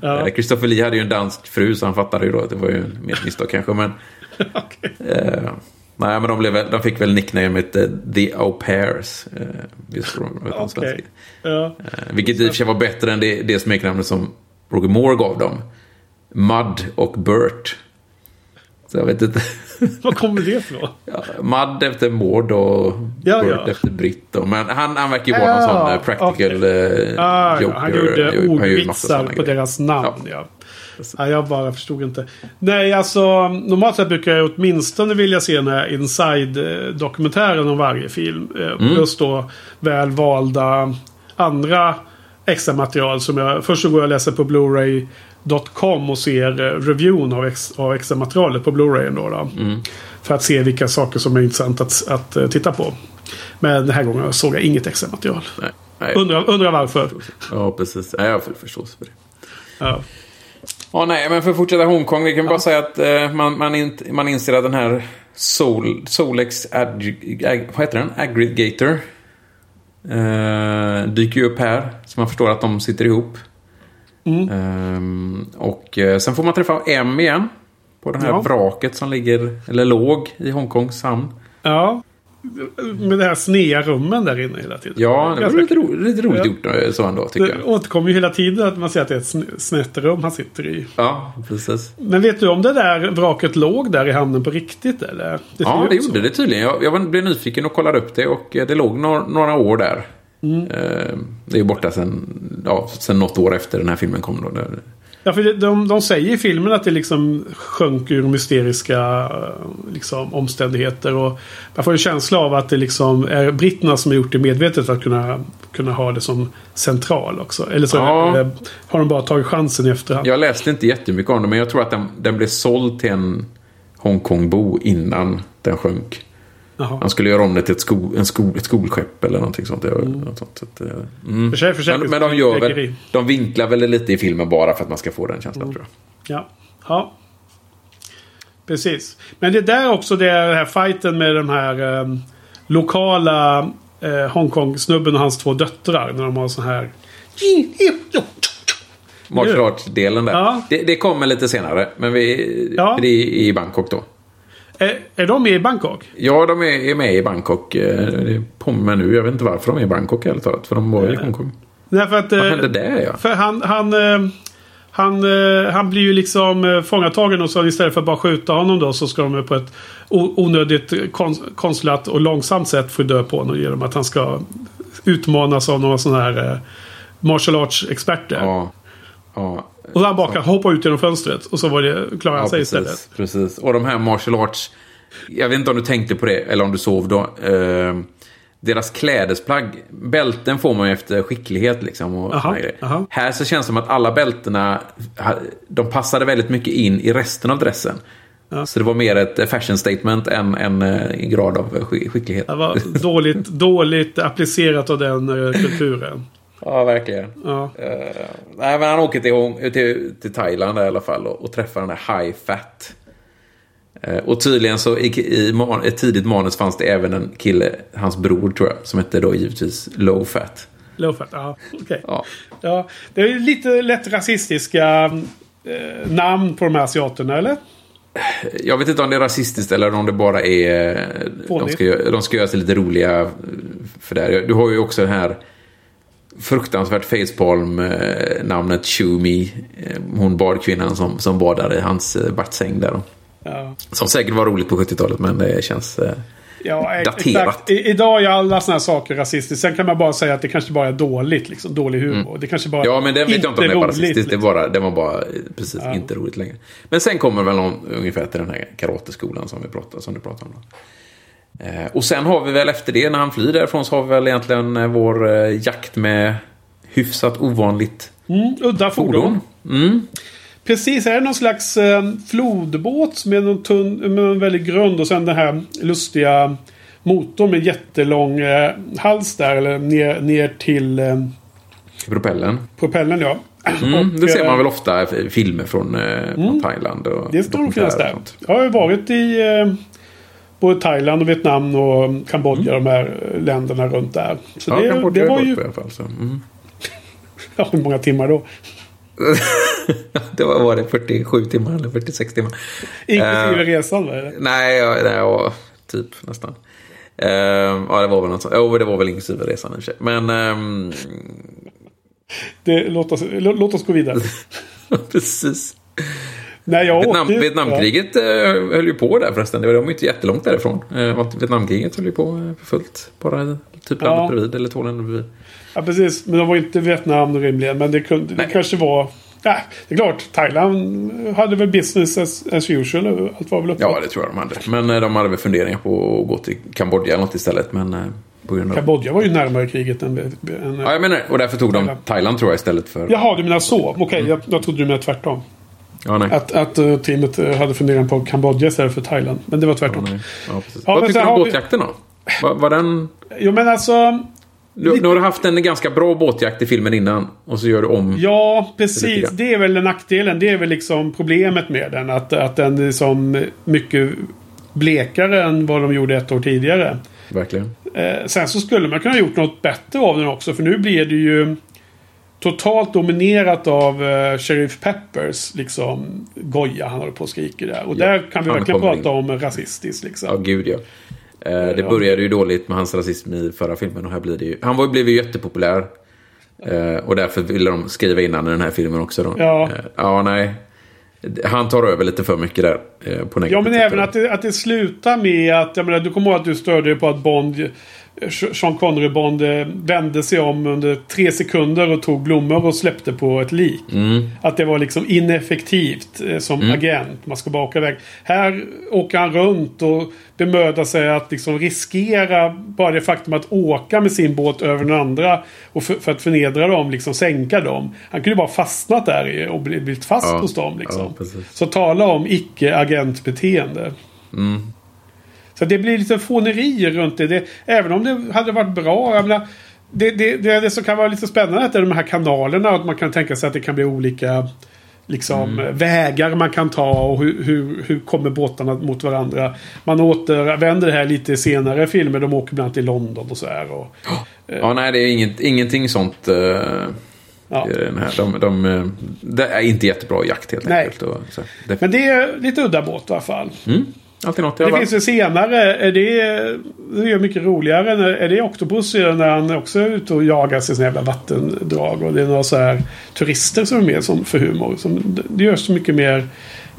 Ja. Eh, Christopher Lee hade ju en dansk fru så han fattade ju då att det var ju ett misstag kanske. Men, eh, nej, men de, blev, de fick väl nicknamet eh, The Au Pairs. Eh, just svenska. Ja. Eh, vilket i och för sig var bättre än det, det smeknamnet som Roger Moore gav dem. Mud och Burt. Så jag vet inte. Vad kommer det ifrån? Ja, Mud efter Maud och Ja, Burt ja. efter Britt. då. Men han, han verkar ju vara någon sån eh, practical eh, Ah, joker. ja, han gjorde ordvitsar på grejer. deras namn. Ja. Ja. Ja, jag bara förstod inte. Nej, alltså normalt sett brukar jag åtminstone vilja se den här inside-dokumentären om varje film. Eh, Mm. Plus då väl valda andra extra material som jag... Först så går jag och läser på Blu-ray.com och ser eh, reviewn av, ex, av extra materialet på Blu-rayen då. då. Mm. För att se vilka saker som är intressant att, att eh, titta på. Men den här gången såg jag inget extra material. Nej, nej. Undrar, undrar varför. Ja, precis. Nej, jag har full förståelse för det. Ja. Ja, nej, men för att fortsätta Hongkong. Vi kan bara säga att eh, man, man, in, man inser att den här Sol, Solex ag, ag, vad heter den? Aggregator eh, dyker ju upp här. Så man förstår att de sitter ihop. Mm. Ehm, och eh, sen får man träffa M igen. På det här Ja. vraket som ligger, eller låg, i Hongkongs hamn. Ja. Med det här snea rummen där inne hela tiden. Ja, det var lite, ro, lite roligt Ja. gjort eh, så ändå, tycker Det jag. återkommer ju hela tiden att man ser att det är ett sn- snett rum han sitter i. Ja, precis. Men vet du om det där vraket låg där i hamnen på riktigt eller? Det Ja, det så. gjorde det tydligen. Jag, jag blev nyfiken och kollade upp det och eh, det låg några, några år där. Mm. Det är borta sen, ja, sen något år efter den här filmen kom. Då. Där- Ja, för de, de säger i filmen att det liksom sjönk ur mysteriska eh, liksom, omständigheter. Och man får en känsla av att det liksom är britterna som har gjort det medvetet för att kunna, kunna ha det som central också. Eller så Ja. eh, har de bara tagit chansen i efterhand. Jag läste inte jättemycket om det men jag tror att den, den blev såld till en Hongkongbo innan den sjönk. Jaha. Han skulle göra om det till ett, sko, en sko, ett skolskepp eller någonting sånt. Något sånt. Så att, mm. För sig- för sig- men, men de, gör väl, de vinklar väl lite i filmen bara för att man ska få den känslan tror jag. Ja. ja. Precis. Men det där också det är den här fighten med de här eh, lokala eh, Hongkong-snubben och hans två döttrar. När de har sån här... Martial arts-delen där. Ja. Det, det kommer lite senare. Men vi, Ja. det är i Bangkok då. Är, är de med i Bangkok? Ja, de är, är med i Bangkok. eh, Det påminner nu. Jag vet inte varför de är i Bangkok helt talat. För de var ju i Hongkong. Nej, för att, Vad eh, hände där ja? För han, han, eh, han, eh, han blir ju liksom eh, fångatagen och så istället för att bara skjuta honom då så ska de på ett onödigt kon, konstlat och långsamt sätt få dö på honom genom att han ska utmanas av några sådana här eh, martial arts-experter. Ja. Ja. Och så han bara kan hoppa ut genom fönstret och så var det, klarar han Ja, sig precis, istället. precis. Och de här martial arts. Jag vet inte om du tänkte på det eller om du sov då. Eh, deras klädesplagg. Bälten får man ju efter skicklighet liksom. Och Aha, aha. Här så känns det som att alla bältena. De passade väldigt mycket in i resten av dressen. Så det var mer ett fashion statement än en, en grad av skick- skicklighet. Det var dåligt, dåligt applicerat av den eh, kulturen. Ja, verkligen. Ja. Eh, nej, men han åker till, till, till Thailand i alla fall och, och träffar den där High Fat. Eh, och tydligen så i, i man, ett tidigt manus fanns det även en kille, hans bror tror jag, som hette då givetvis Low Fat. Low fat, ja. okej. Ja. Ja, det är lite lätt rasistiska eh, namn på de här asiaterna, eller? Jag vet inte om det är rasistiskt eller om det bara är... eh, De ska, de ska göra sig lite roliga för det här. Du har ju också den här fruktansvärt facepalm-namnet Shumi. eh, Hon badkvinnan som, som badar i hans eh, bassäng där. Ja. Som säkert var roligt på 70-talet men det känns... eh, Ja, Daterat. exakt. I, idag är alla såna här saker rasistiskt. Sen kan man bara säga att det kanske bara är dåligt. Liksom, dålig humor. Det kanske bara Mm. Ja, men det vet jag inte om det var rasistiskt. Det, liksom. bara, det var bara eh, precis inte roligt längre. Men sen kommer väl någon, ungefär till den här karateskolan som vi pratade, som du pratade om. Då. Eh, och sen har vi väl efter det, när han flyr därifrån, så har vi väl egentligen eh, vår eh, jakt med hyfsat ovanligt Mm, udda fordon. fordon. Precis, är det någon slags flodbåt med någon tunn, med en väldigt grund och sen den här lustiga motorn med jättelång eh, hals där. Eller ner, ner till eh, Propellen. propellen ja. Mm, Och, det ser man väl ofta i filmer från, eh, från Thailand. Och Det ska nog finnas där. Jag har ju varit i både Thailand och Vietnam och Kambodja. De här eh, länderna runt där. Så Mm. Ja, det, Kambodja det var jag ju... i alla fall. Så. Mm. Ja, hur många timmar då? det var, var det 47 timmar eller 46 timmar. Inklusive Eh, resan eller? Nej, ja, nej ja, typ nästan. Ehm, ja, det var väl något sånt. Jo, det var väl inklusive resan i och för sig. Men ehm, Det, låt, oss, lå- låt oss gå vidare. precis. Nej, jag Vietnam, åkte Vietnamkriget eh, höll ju på där förresten. Det var de inte jättelångt därifrån. Eh, Vietnamkriget höll ju på eh, för fullt. Bara typ Ja. landet bredvid eller två länder bredvid. Ja, precis. Men de var inte Vietnam rimligen. Men det, kunde, det Nej. kanske var... Ja, det är klart. Thailand hade väl business as, as usual. Allt var väl uppe. Ja, det tror jag de hade. Men de hade väl funderingar på att gå till Kambodja eller något istället. Men på. Kambodja var ju närmare kriget än... än Ja, jag menar Och därför tog de Thailand. Thailand tror jag istället för... Jaha, du menar så. Okej, jag, jag trodde du menade tvärtom. Ja. Att, att uh, teamet uh, hade funderat på Kambodja istället för Thailand. Men det var tvärtom. Ja, Vad tycker du om båtjakten då? Var, var den... Jo men alltså. Du, nu har du haft en ganska bra båtjakt i filmen innan. Och så gör du om. Ja, precis. Det är väl nackdelen. Det är väl liksom problemet med den. Att, att den är som mycket blekare än vad de gjorde ett år tidigare. Verkligen. Eh, sen så skulle man kunna ha gjort något bättre av den också. För nu blir det ju totalt dominerat av eh, Sheriff Peppers liksom goja han håller på och skriker där. Och Ja, där kan vi verkligen prata om rasistiskt liksom. Ja, gud ja. Eh, det Ja. började ju dåligt med hans rasism i förra filmen och här blir det ju... Han var, blev ju jättepopulär. Eh, och därför ville de skriva in honom i den här filmen också då. Ja. Eh, ja, nej. Han tar över lite för mycket där. Eh, på Ja, men även att det, att det slutar med att... Jag menar, du kommer ihåg att du störde dig på att Bond... Sean Connery Bond eh, vände sig om under tre sekunder och tog blommor och släppte på ett lik. Mm. Att det var liksom ineffektivt eh, som agent. Man ska bara åka iväg. Här åker han runt och bemödar sig att liksom riskera bara det faktum att åka med sin båt över den andra. Och för, för att förnedra dem, liksom sänka dem. Han kunde bara fastnat där och bli- blivit fast Ja, hos dem. Liksom. ja. Så tala om icke-agentbeteende. Mm. Så det blir lite fånerier runt det. det. Även om det hade varit bra. Jag menar, det, det, det, det som kan vara lite spännande är de här kanalerna. Att man kan tänka sig att det kan bli olika liksom, Mm. vägar man kan ta. Och hur, hur, hur kommer båtarna mot varandra. Man återvänder det här lite senare i filmer. De åker bland annat till London och så här. Och, Ja, nej, det är inget, ingenting sånt. eh, ja. den här. De, de, eh, det är inte jättebra jakt helt Nej. enkelt. Och, så, det, Men det är lite udda båt i alla fall. mm, alltid något Det finns ju senare, är det, det är mycket roligare, när, är det Octopus när han också är ute och jagar sig jävla vattendrag. Och det är några så här turister som är med som, för humor. Som, det görs så mycket mer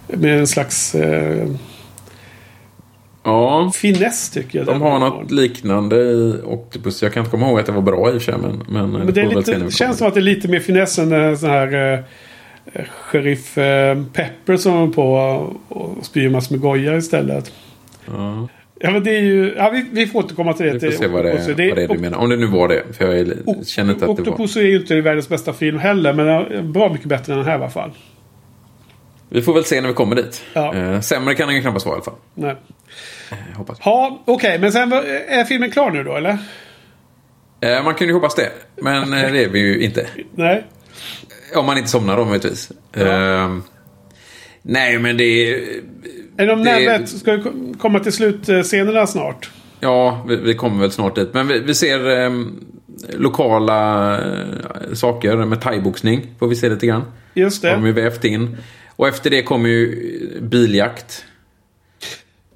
med en slags eh, Ja, finess tycker jag. de har något liknande i Octopus. Jag kan inte komma ihåg att det var bra i och för sig. Men, men, Men det när lite, känns som att det är lite mer finess än en sån här eh, Sheriff eh, Pepper som håller på och spyr massor med goja istället. Ja, Ja men det är ju, ja, vi, vi får återkomma till det. vi får till se vad det, Octopus. är, vad det är du menar. Om det nu var det. För jag är, känner inte att det var... Octopus är ju inte världens bästa film heller. Men är bra mycket bättre än den här i alla fall. Vi får väl se när vi kommer dit. Ja. Eh, sämre kan den ju knappast vara i alla fall. Nej. Hoppas. Ja, okej. men sen var- är filmen klar nu då eller? Eh, man kan ju hoppas det. Men eh, det är vi ju inte. Nej. Om man inte somnar då möjligtvis. Eh, nej, men det är... Är de Det- närmare? Ska vi ko- komma till slutscenerna snart? Ja, vi, vi kommer väl snart dit. Men vi, vi ser eh, lokala eh, saker med thaiboxning. Får vi se lite grann. Just Har de det. ju vävt in. Och efter det kommer ju biljakt.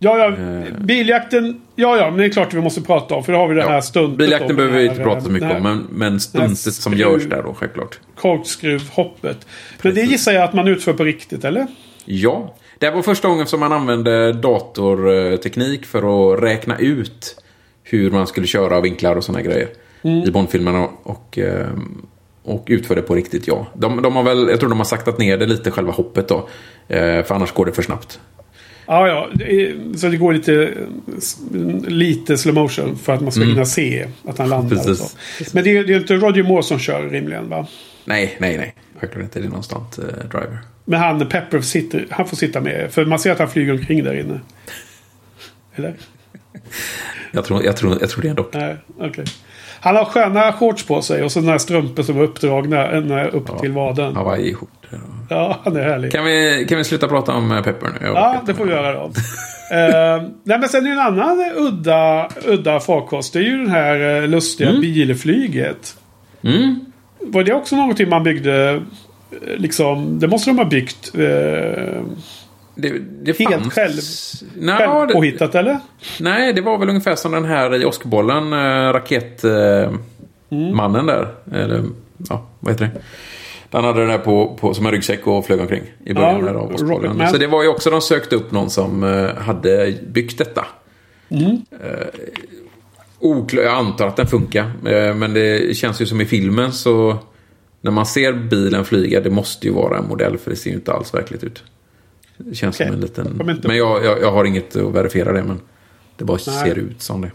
Ja, ja. Eh. Biljakten. Ja, ja. Men det är klart vi måste prata om. För då har vi det här Ja, stuntet. Biljakten då, behöver vi inte här, prata så mycket den om. här Men, men stuntet som görs där då, självklart. Korkskruvhoppet. Men det gissar jag att man utför på riktigt, eller? Ja, det här var första gången som man använde datorteknik för att räkna ut hur man skulle köra vinklar och sådana grejer. I Bondfilmerna och, ehm, och utförde på riktigt, ja. De, de har väl, jag tror de har saktat ner det lite, själva hoppet då. Eh, För annars går det för snabbt. Ja, ja. Så det går lite, lite slow motion för att man ska hinna se att han landar. Mm. Precis. Men det är, är inte Roger Moore som kör rimligen, va? Nej, nej, nej. Självklart inte. Det är någonstans eh, driver. Men han, Pepper, sitter, han får sitta med. För man ser att han flyger omkring där inne. Eller? Jag tror, jag tror, jag tror det ändå. Nej, okej. Han har sköna shorts på sig och så den här strumpor som är uppdragna ända upp till vaden. Ja. Hawaii-skjortor. han är härlig. Kan vi, kan vi sluta prata om eh, Pepper nu? Ja, det får vi göra då. uh, nej, men sen är det en annan udda, udda farkost. Det är ju den här eh, lustiga bilflyget. Mm. Var det också någonting man byggde? eh, Liksom, det måste de ha byggt. Uh, Det, det Helt fanns... själv- Nej, själv det, påhittat eller? nej, det var väl ungefär som den här i åskbollen. Äh, Raketmannen Mm. mannen där. Eller, ja, vad heter det? Han hade det där på, på, som en ryggsäck och flög omkring i början Ja, av åskbollen. Så det var ju också, de sökte upp någon som eh, hade byggt detta. Mm. Eh, oklar, jag antar att den funkar. Men det känns ju som i filmen så... När man ser bilen flyga, det måste ju vara en modell för det ser ju inte alls verkligt ut. Det känns Okej. som en liten... Inte- Men jag, jag, jag har inget att verifiera det, men det bara Nej. ser ut som det.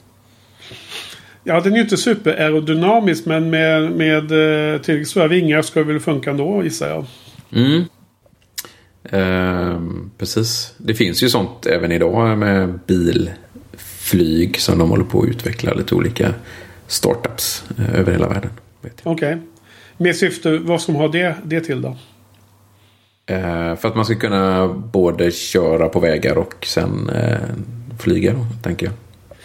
Ja, den är ju inte superaerodynamisk men med, med eh, tillräckligt stora vingar ska det väl funka ändå gissar jag. Mm. Ehm, precis. Det finns ju sånt även idag med bilflyg som de håller på att utveckla lite olika startups eh, över hela världen. Jag. Okej. Med syfte, vad ska man ha det, det till då? Eh, för att man ska kunna både köra på vägar och sen eh, flyga, då, tänker jag.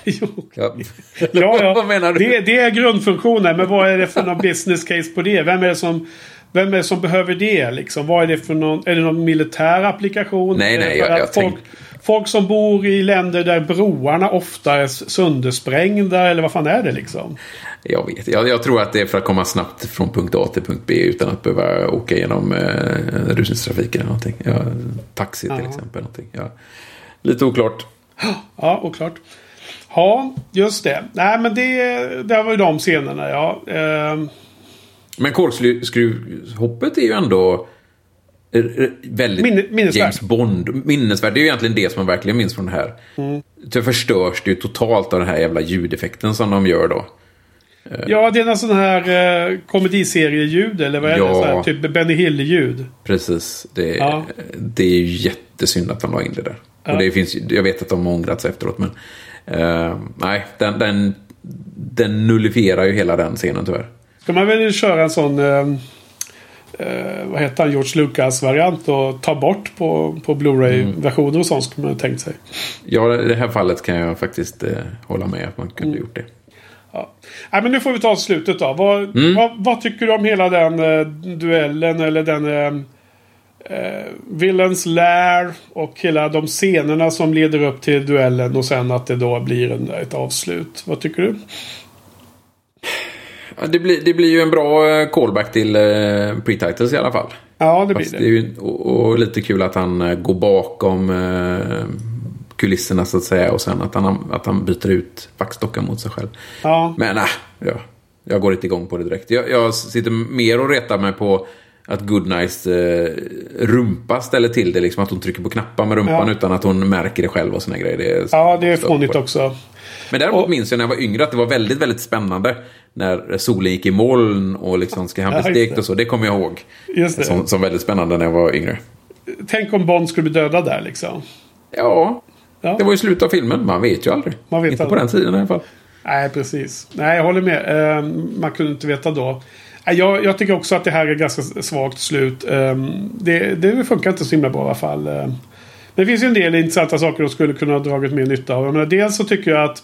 Jo. Ja. Ja, ja. Vad menar du? Det, det är grundfunktionen. Men vad är det för någon business case på det? Vem är det som, vem är det som behöver det? Liksom? Vad är det för någon, är det någon militär applikation? Nej, nej, jag- jag folk, tänk- folk som bor i länder där broarna ofta är söndersprängda. Eller vad fan är det liksom? Jag vet. Jag, jag tror att det är för att komma snabbt från punkt A till punkt B utan att behöva åka genom eh, rusningstrafik eller någonting. Ja, taxi till Ja. exempel. Någonting. Ja. Lite oklart. Ja, oklart. Ja, just det. Nej, men det, det var ju de scenerna, ja. Ehm, Men korkskruvshoppet är ju ändå eh, eh, väldigt Minne- minnesvärt. James Bond. Minnesvärt. Det är ju egentligen det som man verkligen minns från det här. Mm. Det förstörs det ju totalt av den här jävla ljudeffekten som de gör då. Ja, det är en sån här eh, komediserieljud. Eller vad är Ja. det? Så här, typ Benny Hill-ljud. Precis. Det, Ja. det är ju jättesynd att de la in det där. Ja. Och det finns, jag vet att de har ångrat sig efteråt, men... eh, nej, den, den, den nullifierar ju hela den scenen tyvärr. Ska man väl köra en sån... Eh, eh, vad heter han? George Lucas-variant och ta bort på, på Blu-ray-versioner och sånt skulle man ha tänkt sig. Ja, i det här fallet kan jag faktiskt eh, hålla med att man kunde Mm. gjort det. Ja. Nej, men nu får vi ta slutet då. Vad, Mm. vad, vad tycker du om hela den eh, duellen eller den eh, eh, Villains Lair och hela de scenerna som leder upp till duellen och sen att det då blir en, ett avslut. Vad tycker du? Ja, det, blir, det blir ju en bra eh, callback till eh, pre-titles i alla fall. Ja, det blir Fast det. det är ju, och, och lite kul att han eh, går bakom eh, kulisserna så att säga. Och sen att han, att han byter ut vaxdockan mot sig själv. Ja. Men nej, ja, jag går inte igång på det direkt. Jag, jag sitter mer och retar mig på att Goodnights eh, rumpa ställer till det. Liksom att hon trycker på knappar med rumpan Ja. utan att hon märker det själv och såna grejer. Det är Ja, det är fånigt också. Men däremot Och- minns jag när jag var yngre att det var väldigt, väldigt spännande. När solen gick i moln och liksom ska han Ja, bestekt det. och så. Det kommer jag ihåg. Just det. Som, som väldigt spännande när jag var yngre. Tänk om Bond skulle bli dödad där liksom. Ja, Ja. det var ju slutet av filmen. Man vet ju aldrig. Man vet inte på aldrig. den tiden i alla fall. Nej, precis. Nej, jag håller med. Eh, man kunde inte veta då. Jag, jag tycker också att det här är ganska svagt slut. Eh, det, det funkar inte så himla bra i alla fall. Men det finns ju en del intressanta saker de skulle kunna ha dragit mer nytta av. Jag menar, dels så tycker jag att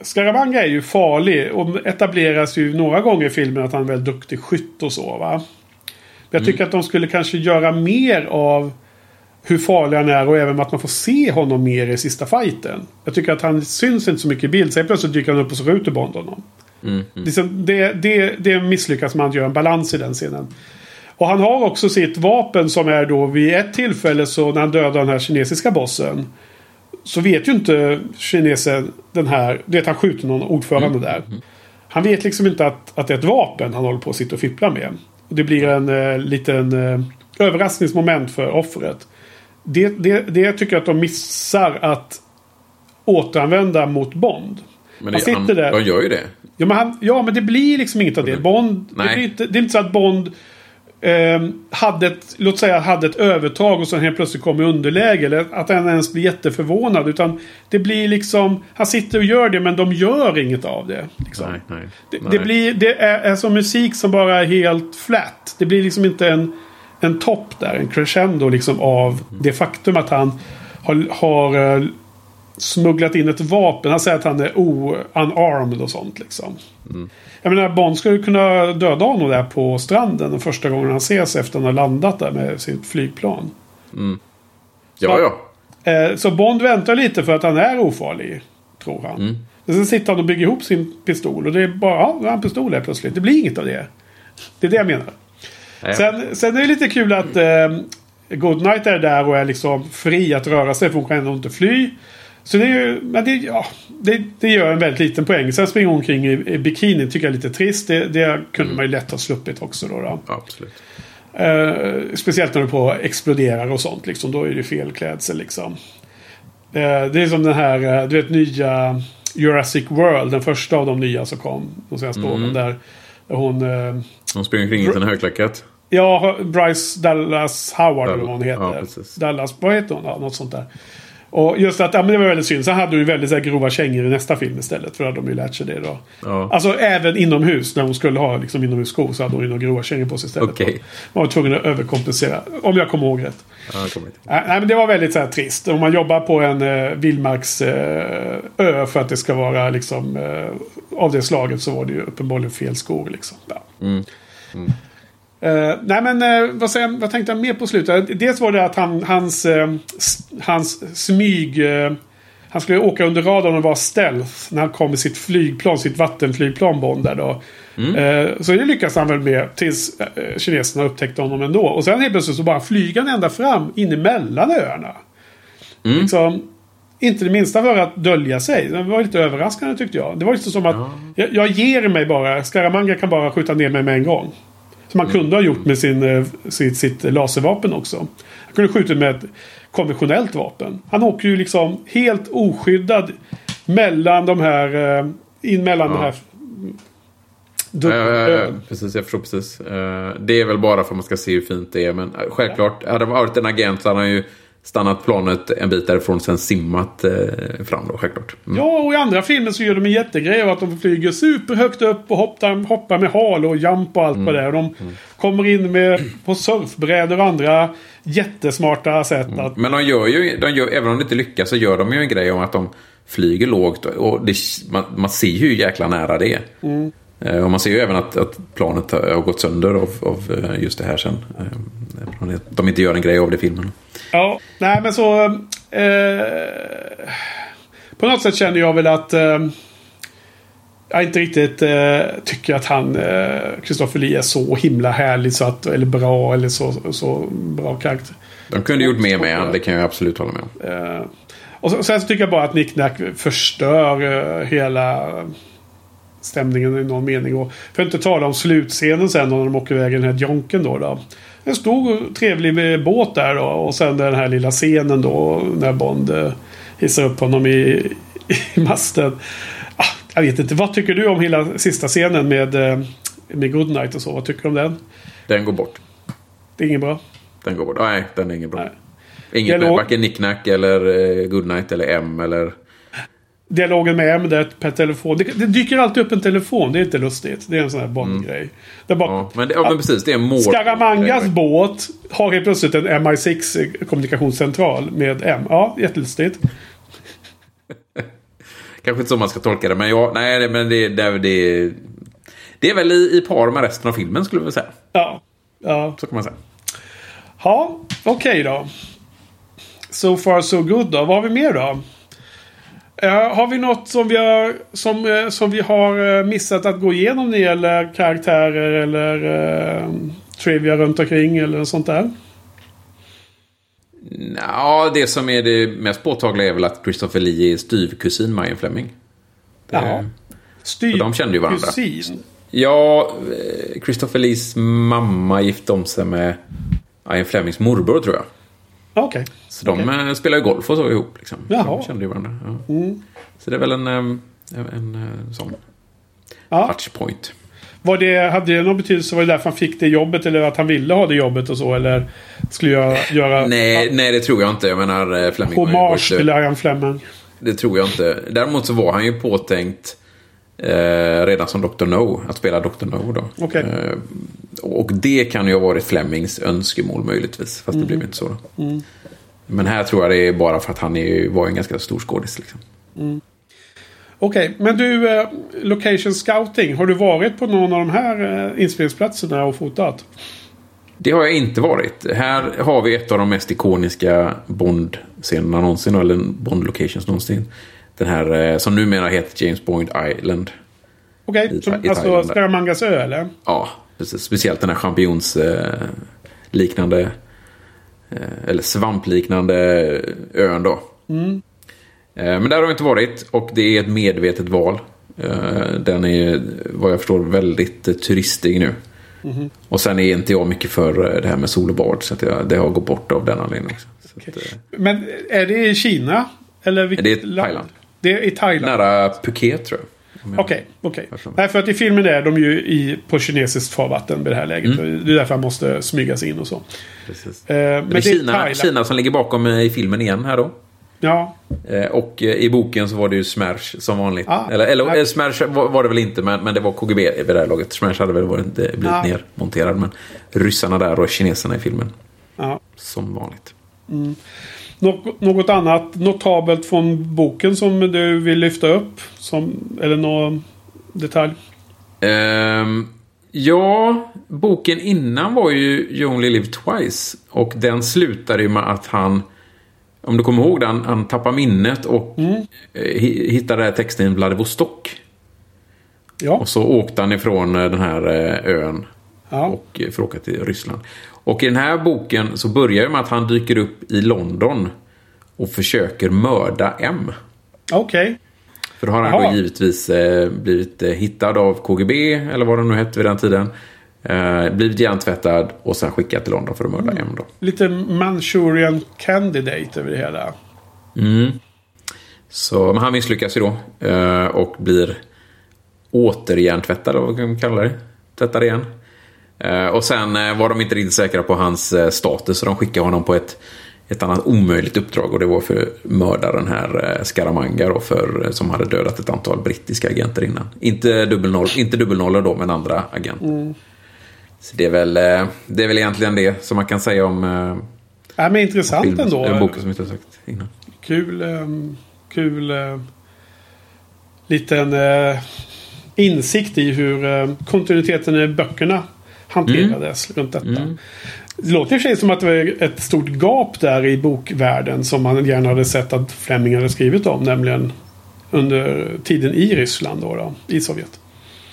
Scaramanga är ju farlig och etableras ju några gånger i filmen att han är väldigt duktig skytt och så. Va? Men jag tycker att de skulle kanske göra mer av hur farlig han är och även att man får se honom mer i sista fighten. Jag tycker att han syns inte så mycket i bild. Sen plötsligt dyker han upp och så skjuter Bond honom. Liksom, det, det, det misslyckas man att göra en balans i den scenen. Och han har också sitt vapen som är då vid ett tillfälle så när han dödar den här kinesiska bossen. Så vet ju inte kinesen den här, det att han skjuter någon ordförande där. Han vet liksom inte att, att det är ett vapen han håller på att sitta och fippla med. Och det blir en eh, liten eh, överraskningsmoment för offret. Det, det, det tycker jag att de missar att återanvända mot Bond. Men Han det, sitter han, där. De gör ju det. Ja men, han, ja, men det blir liksom inget av det. Bond, det, Nej. blir inte, det är inte så att Bond ehm, hade ett, låt säga hade ett övertag och sen helt plötsligt kom i underläge. Eller att han ens blir jätteförvånad. Utan det blir liksom, han sitter och gör det men de gör inget av det. Liksom. Nej, nej, Det, nej. det, blir, det är, är som musik som bara är helt flat. Det blir liksom inte en, en topp där, en crescendo liksom av det faktum att han har, har eh, smugglat in ett vapen. Han säger att han är o-unarmed och sånt liksom. Jag menar, Bond skulle kunna döda honom där på stranden den första gången han ses efter att han har landat där med sitt flygplan. Ja, ja. Eh, så Bond väntar lite för att han är ofarlig. Tror han. Men sen sitter han och bygger ihop sin pistol. Och det är bara, ja, nu har han en pistol här plötsligt. Det blir inget av det. Det är det jag menar. Sen, sen är det lite kul att eh, Goodnight är där och är liksom fri att röra sig. För hon kan ändå inte fly. Så det, är ju, men det, ja, det, det gör en väldigt liten poäng. Sen springer hon omkring i, i bikini. Tycker jag är lite trist. Det, det kunde man ju lätt ha sluppit också. Då, då. Absolut. Eh, speciellt när du på exploderar och sånt. Liksom, då är det fel klädsel. Liksom. Eh, det är som den här, eh, du vet nya Jurassic World. Den första av de nya som kom de senaste Mm. åren. Där hon... Eh, De springer omkring i sin högklackat. Ja, Bryce Dallas Howard eller vad hon heter. Ja, precis. Dallas, vad heter hon? Ja, något sånt där. Och just att, ja men det var väldigt synd. Sen hade hon ju väldigt så här, grova kängor i nästa film istället. För då hade de ju lärt sig det då. Ja. Alltså även inomhus. När hon skulle ha liksom, inomhusskor så hade hon ju några grova kängor på sig istället. Okej. Man var tvungen att överkompensera. Om jag kommer ihåg rätt. Ja, jag kommer inte. Nej, men det var väldigt så här, trist. Om man jobbar på en eh, vildmarks eh, ö för att det ska vara liksom eh, av det slaget så var det ju uppenbarligen fel skor. Liksom. Ja. Eh, nej men eh, vad, säger, vad tänkte jag mer på slutet? Dels var det att han, hans, s- hans smyg... Han skulle åka under radarn och vara stealth när han kom med sitt flygplan, sitt vattenflygplan Bond där då. Eh, så det lyckas han väl med tills kineserna upptäckte honom ändå. Och sen helt plötsligt så bara flyger han ända fram in emellan öarna. Liksom, inte det minsta för att dölja sig. Det var lite överraskande tyckte jag. Det var lite som att jag, jag ger mig bara. Scaramanga kan bara skjuta ner mig med en gång. Som han kunde ha gjort med sin, eh, sitt, sitt laservapen också. Han kunde skjutit med ett konventionellt vapen. Han åker ju liksom helt oskyddad mellan de här... eh, In mellan de här... Ja, ja, ja, ja, precis, jag förstår precis. Eh, Det är väl bara för att man ska se hur fint det är. Men självklart, hade det varit en agent så hade han ju stannat planet en bit därifrån sen simmat eh, fram då, självklart. Mm. Ja, och i andra filmer så gör de en jättegrej av att de flyger superhögt upp och hoppar, hoppar med hal och jump och allt Mm. vad det. Och de kommer in med, på surfbrädor och andra jättesmarta sätt att... Men de gör ju, de gör, även om det inte lyckas så gör de ju en grej om att de flyger lågt. Och det, man, man ser ju hur jäkla nära det är. Eh, Och man ser ju även att, att planet har gått sönder av, av eh, just det här sen. Eh, De inte gör en grej av det i filmen. Ja, nej men så... Eh, på något sätt känner jag väl att... Eh, jag inte riktigt eh, tycker att han, Kristoffer Lee, är så himla härlig så att, eller bra eller så, så bra karaktär. De kunde gjort mer med han, det kan jag absolut hålla med om. Eh, och så, sen så tycker jag bara att Nick Nack förstör eh, hela stämningen i någon mening. Och för att inte tala om slutscenen sen när de åker iväg i den här jonken då. då. En stor trevlig båt där då. Och sen den här lilla scenen då när Bond eh, hissar upp honom i, i masten. Ah, jag vet inte, vad tycker du om hela sista scenen med, eh, med Goodnight och så? Vad tycker du om den? Den går bort. Det är inget bra. Den går bort. Nej, den är ingen bra. Nej. Inget Dialog- varken Nicknack eller eh, Goodnight eller M eller... Dialogen med där per telefon. Det, det dyker alltid upp en telefon. Det är inte lustigt. Det är en sån här Bond-grej. Det är bara, Ja, men, det, ja, men precis, det är mål. Skaramangas båt har helt plötsligt en MI6 kommunikationscentral med M. Ja, jättelustigt. Kanske inte så man ska tolka det, men ja, nej, men det, det, det, det är väl i, i par med resten av filmen skulle vi säga. Ja. Ja, Så kan man säga. ja okej då. So far so good då. Vad har vi mer då? Eh, har vi något som vi har, som, eh, som vi har eh, missat att gå igenom när det gäller karaktärer eller uh, trivia runt omkring eller sånt där? Ja, det som är det mest påtagliga är väl att Christopher Lee är styvkusin Marion Fleming. Det- Jaha. Styr, de kände ju varandra. Kusin. Ja, eh, Christopher Lees mamma gifte om sig med Ian Flemings morbror tror jag. Okej. Så de eh, spelar ju golf och så ihop. Liksom. Jaha. De kände ju varandra. Ja. Så det är väl en, eh, en, en eh, sån Ja. touchpoint. Var det, hade det någon betydelse? Var det därför han fick det jobbet? Eller att han ville ha det jobbet och så? Eller skulle jag göra Nej, nej, det tror jag inte. Jag menar, Fleming hommage till Ian Fleming? Det tror jag inte. Däremot så var han ju påtänkt eh, redan som Dr. No. Att spela Dr. No då. Okej. Eh, och det kan ju ha varit Flemings önskemål möjligtvis. Fast Mm. det blev inte så. Då. Men här tror jag det är bara för att han är, var en ganska stor skådis. Liksom. Okej, men du, eh, Location Scouting. Har du varit på någon av de här eh, inspelningsplatserna och fotat? Det har jag inte varit. Här har vi ett av de mest ikoniska Bond-scenerna någonsin. Eller Bond-locations någonsin. Den här eh, som numera heter James Bond Island. Okej, I- som- alltså ö eller? Ja, precis. Speciellt den här champignons eh, liknande eh, eller svampliknande ön då. Eh, men där har vi inte varit och det är ett medvetet val. Den är vad jag förstår väldigt turistig nu. Och sen är inte jag mycket för det här med sol och bad så jag, det har gått bort av den anledningen. Så att, Men är det i Kina? Eller vilket Det är land? Thailand. Det är i Thailand? nära Phuket tror jag. Okej, okej. Nej, för att i filmen är de ju i, på kinesiskt farvatten vid det här läget. Mm. Det är därför han måste smyga sig in och så. Precis. Eh, men det det är Kina, Thailand. Kina som ligger bakom eh, i filmen igen här då. Ja. Eh, och eh, i boken så var det ju Smash som vanligt. Ah. eller eller Ah. eh, Smash var, var det väl inte, men, men det var KGB vid det här laget. Smash hade väl varit, blivit Ah. nermonterad. Men ryssarna där och kineserna i filmen. ja. Som vanligt. Nå- något annat notabelt från boken som du vill lyfta upp? Som, eller någon detalj? Ehm, ja, boken innan var ju You Only Live Twice. Och den slutade ju med att han, om du kommer ihåg det, han, han tappar minnet och Mm. eh, hi- hittar den här texten i Vladivostok. Ja. Och så åkte han ifrån eh, den här eh, ön ja. och för att åka till Ryssland. Och i den här boken så börjar det med att han dyker upp i London och försöker mörda M. Okej. För då har han Jaha. då givetvis eh, blivit eh, hittad av KGB, eller vad det nu hette vid den tiden. Eh, blivit hjärntvättad och sen skickad till London för att mörda Mm. M. Då. Lite Manchurian Candidate över det hela. Så, men han misslyckas ju då och blir återhjärntvättad, vad kan man kalla det? Tvättad igen. Eh, och sen eh, var de inte riktigt säkra på hans eh, status så de skickade honom på ett, ett annat omöjligt uppdrag och det var för att mörda den här Scaramanga då för, som hade dödat ett antal brittiska agenter innan. Inte dubbelnoll, inte dubbelnollor då, men andra agenter. Så det är, väl, det är väl egentligen det som man kan säga om Ja, men intressant filmen, ändå. eh, boken som inte har sagt innan. Kul. ehm, kul. eh, liten insikt i hur eh, kontinuiteten i böckerna hanterades runt detta. Det låter i och för sig som att det var ett stort gap där i bokvärlden som man gärna hade sett att Fleming hade skrivit om. Nämligen under tiden i Ryssland då, då i Sovjet.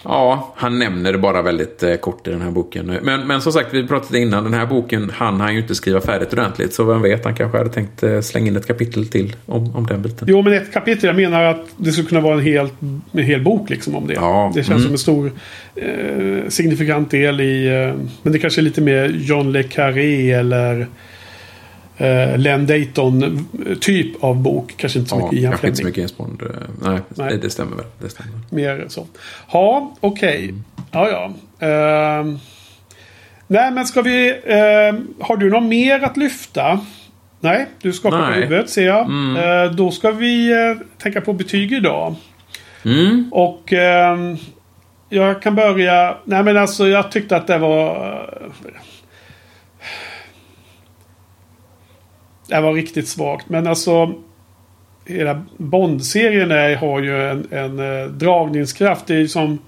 Ja, han nämner det bara väldigt eh, kort i den här boken. Men, men som sagt, vi pratade innan, den här boken han han ju inte skriva färdigt ordentligt. Så vem vet, han kanske hade tänkt eh, slänga in ett kapitel till om, om den biten. Jo, men ett kapitel. Jag menar att det skulle kunna vara en hel, en hel bok liksom om det. Ja, Det känns mm. som en stor eh, signifikant del i... Eh, men det kanske är lite mer John Le Carré eller eh, Len Dayton typ av bok. Kanske inte så Ja, mycket Ian kanske inte så Fleming. mycket James Bond. eh, Nej, Nej. Det, stämmer väl. Det stämmer. Mer så. Ja, okej. Ja, ja. Ehm, nej, men ska vi... ehm, har du något mer att lyfta? Nej, du skakar på. Mm. huvudet ser jag. Eh, då ska vi eh, tänka på betyg idag. Mm. Och ehm, jag kan börja... Nej men alltså jag tyckte att det var... Det var riktigt svagt. Men alltså... Hela Bond-serien har ju en, en eh, dragningskraft. Det är ju som...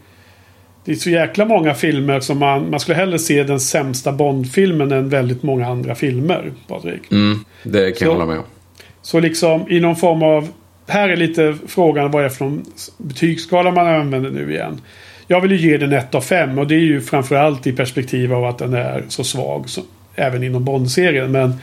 Det är så jäkla många filmer som man... Man skulle hellre se den sämsta Bond-filmen än väldigt många andra filmer. Patrik. Mm, det kan jag Så- hålla med om. Så liksom i någon form av... Här är lite frågan vad det är för betygsskala man använder nu igen. Jag vill ju ge den 1 av 5 och det är ju framförallt i perspektiv av att den är så svag. Så, även inom Bond-serien. Men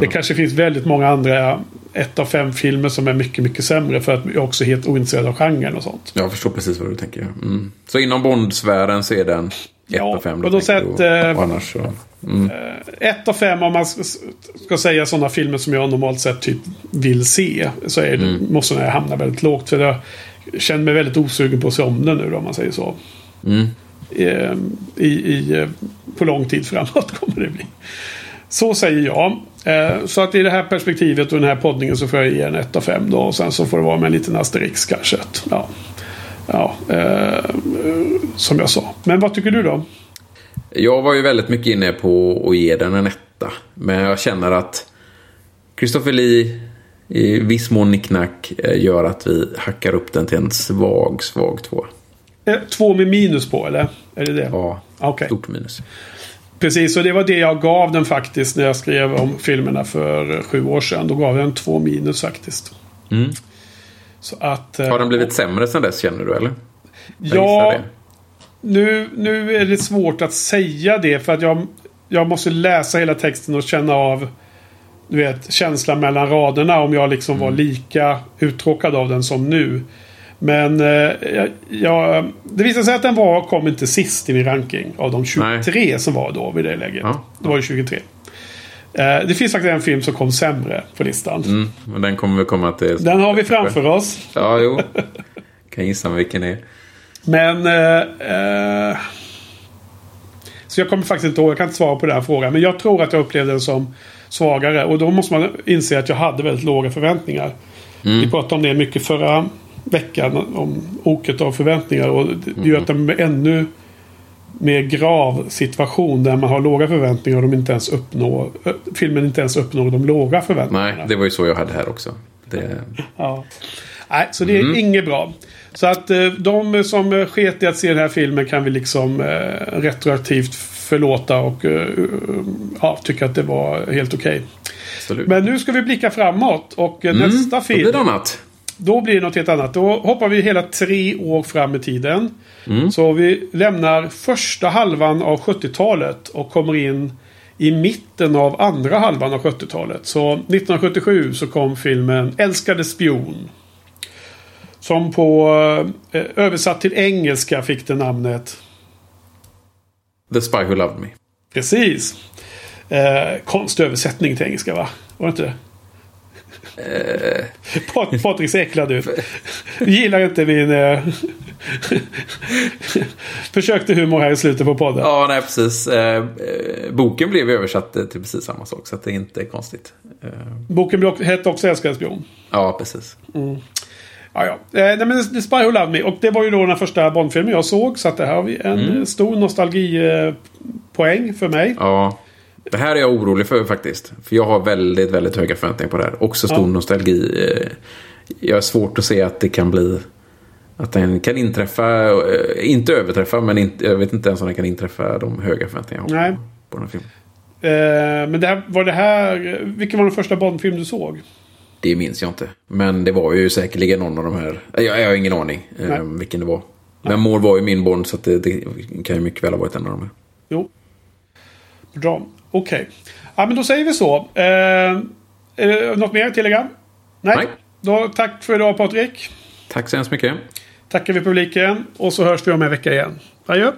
det kanske finns väldigt många andra 1 av 5 filmer som är mycket, mycket sämre. För att jag också är helt ointresserad av genren och sånt. Jag förstår precis vad du tänker. Mm. Så inom Bond-sfären så är den 1 Ja, av 5. och då sett, eh, och annars så... Mm. 1 av 5 om man ska säga sådana filmer som jag normalt sett typ vill se. Så är det, måste den här hamna väldigt lågt. För jag känner mig väldigt osugen på att se om den nu då, om man säger så. Mm. Eh, I, i, eh, på lång tid framåt kommer det bli. Så säger jag. Eh, Så att i det här perspektivet och den här poddningen så får jag ge en 1 av 5 då. Och sen så får det vara med en liten asterix kanske. Ja, ja eh, som jag sa. Men vad tycker du då? Jag var ju väldigt mycket inne på att ge den en etta. Men jag känner att Christopher Lee i viss mån nicknack eh, gör att vi hackar upp den till en svag, svag två. Eh, Två med minus på eller? Är det det? Ja, Okej. stort minus. Precis, och det var det jag gav den faktiskt när jag skrev om filmerna för eh, sju år sedan. Då gav jag en två minus faktiskt. Mm. Så att... eh, Har den blivit sämre sen dess känner du eller? Jag Ja, nu, nu är det svårt att säga det för att jag, jag måste läsa hela texten och känna av du vet, känslan mellan raderna om jag liksom Mm. var lika uttråkad av den som nu. Men eh, jag, det visade sig att den var, kom inte sist i min ranking av de 23 som var då vid det läget. Ja. Det var ju 23. Eh, det finns faktiskt en film som kom sämre på listan. Mm, och den kommer vi komma till. Den har vi framför oss. Ja, jo. Kan gissa vilken det är. Men... Eh, eh, så jag kommer faktiskt inte ihåg. Jag kan inte svara på den här frågan. Men jag tror att jag upplevde den som svagare. Och då måste man inse att jag hade väldigt låga förväntningar. Vi pratade om det mycket förra veckan. Om oket av förväntningar. Och det gör att det blir ännu mer grav situation där man har låga förväntningar och de inte ens uppnår, filmen inte ens uppnår de låga förväntningarna. Nej, det var ju så jag hade här också. Det, Ja. Nej, så det är inget bra. Så att eh, de som sket i att se den här filmen kan vi liksom eh, retroaktivt förlåta och eh, ja, tycka att det var helt okej. absolut. Men nu ska vi blicka framåt och eh, nästa Då film. blir det annat. Då blir det något helt annat. Då hoppar vi hela tre år fram i tiden. Så vi lämnar första halvan av 70-talet och kommer in i mitten av andra halvan av 70-talet. Så 1977 så kom filmen Älskade spion. Som på eh, översatt till engelska fick den namnet The Spy Who Loved Me. Precis. Eh, konstig översättning till engelska va? Var det inte det? Pat- Patrik ser äcklad ut. Gillar inte min... Eh, försökte humor här i slutet på podden. Ja, nej precis. Eh, eh, boken blev översatt eh, till precis samma sak, så det är inte konstigt. Eh, Boken hette också Älskade spion. ja, precis. Ja, ja. Eh, nej, men The Spy Who Loved Me. Och det var ju då den första Bondfilmen jag såg. Så att det här har vi en eh, stor nostalgipoäng för mig. Ja. Det här är jag orolig för faktiskt. För jag har väldigt, väldigt höga förväntningar på det här. Också stor Ja. nostalgi. Eh, Jag har svårt att se att det kan bli... Att den kan inträffa, eh, inte överträffa, men inte, jag vet inte ens om den kan inträffa de höga förväntningar jag har Nej. på den här filmen. Eh, men det här, var det här... Vilken var den första Bondfilm du såg? Det minns jag inte. Men det var ju säkerligen någon av de här. Jag, jag har ingen aning eh, vilken det var. Men Moore var ju min Bond så det, det kan ju mycket väl ha varit en av de här. Jo. Bra. Okej. Ja, men då säger vi så. Eh, något mer att tillägga? Nej. Nej. Då, tack för idag Patrik. Tack så hemskt mycket. Tackar vi publiken. Och så hörs vi om en vecka igen. Adjö.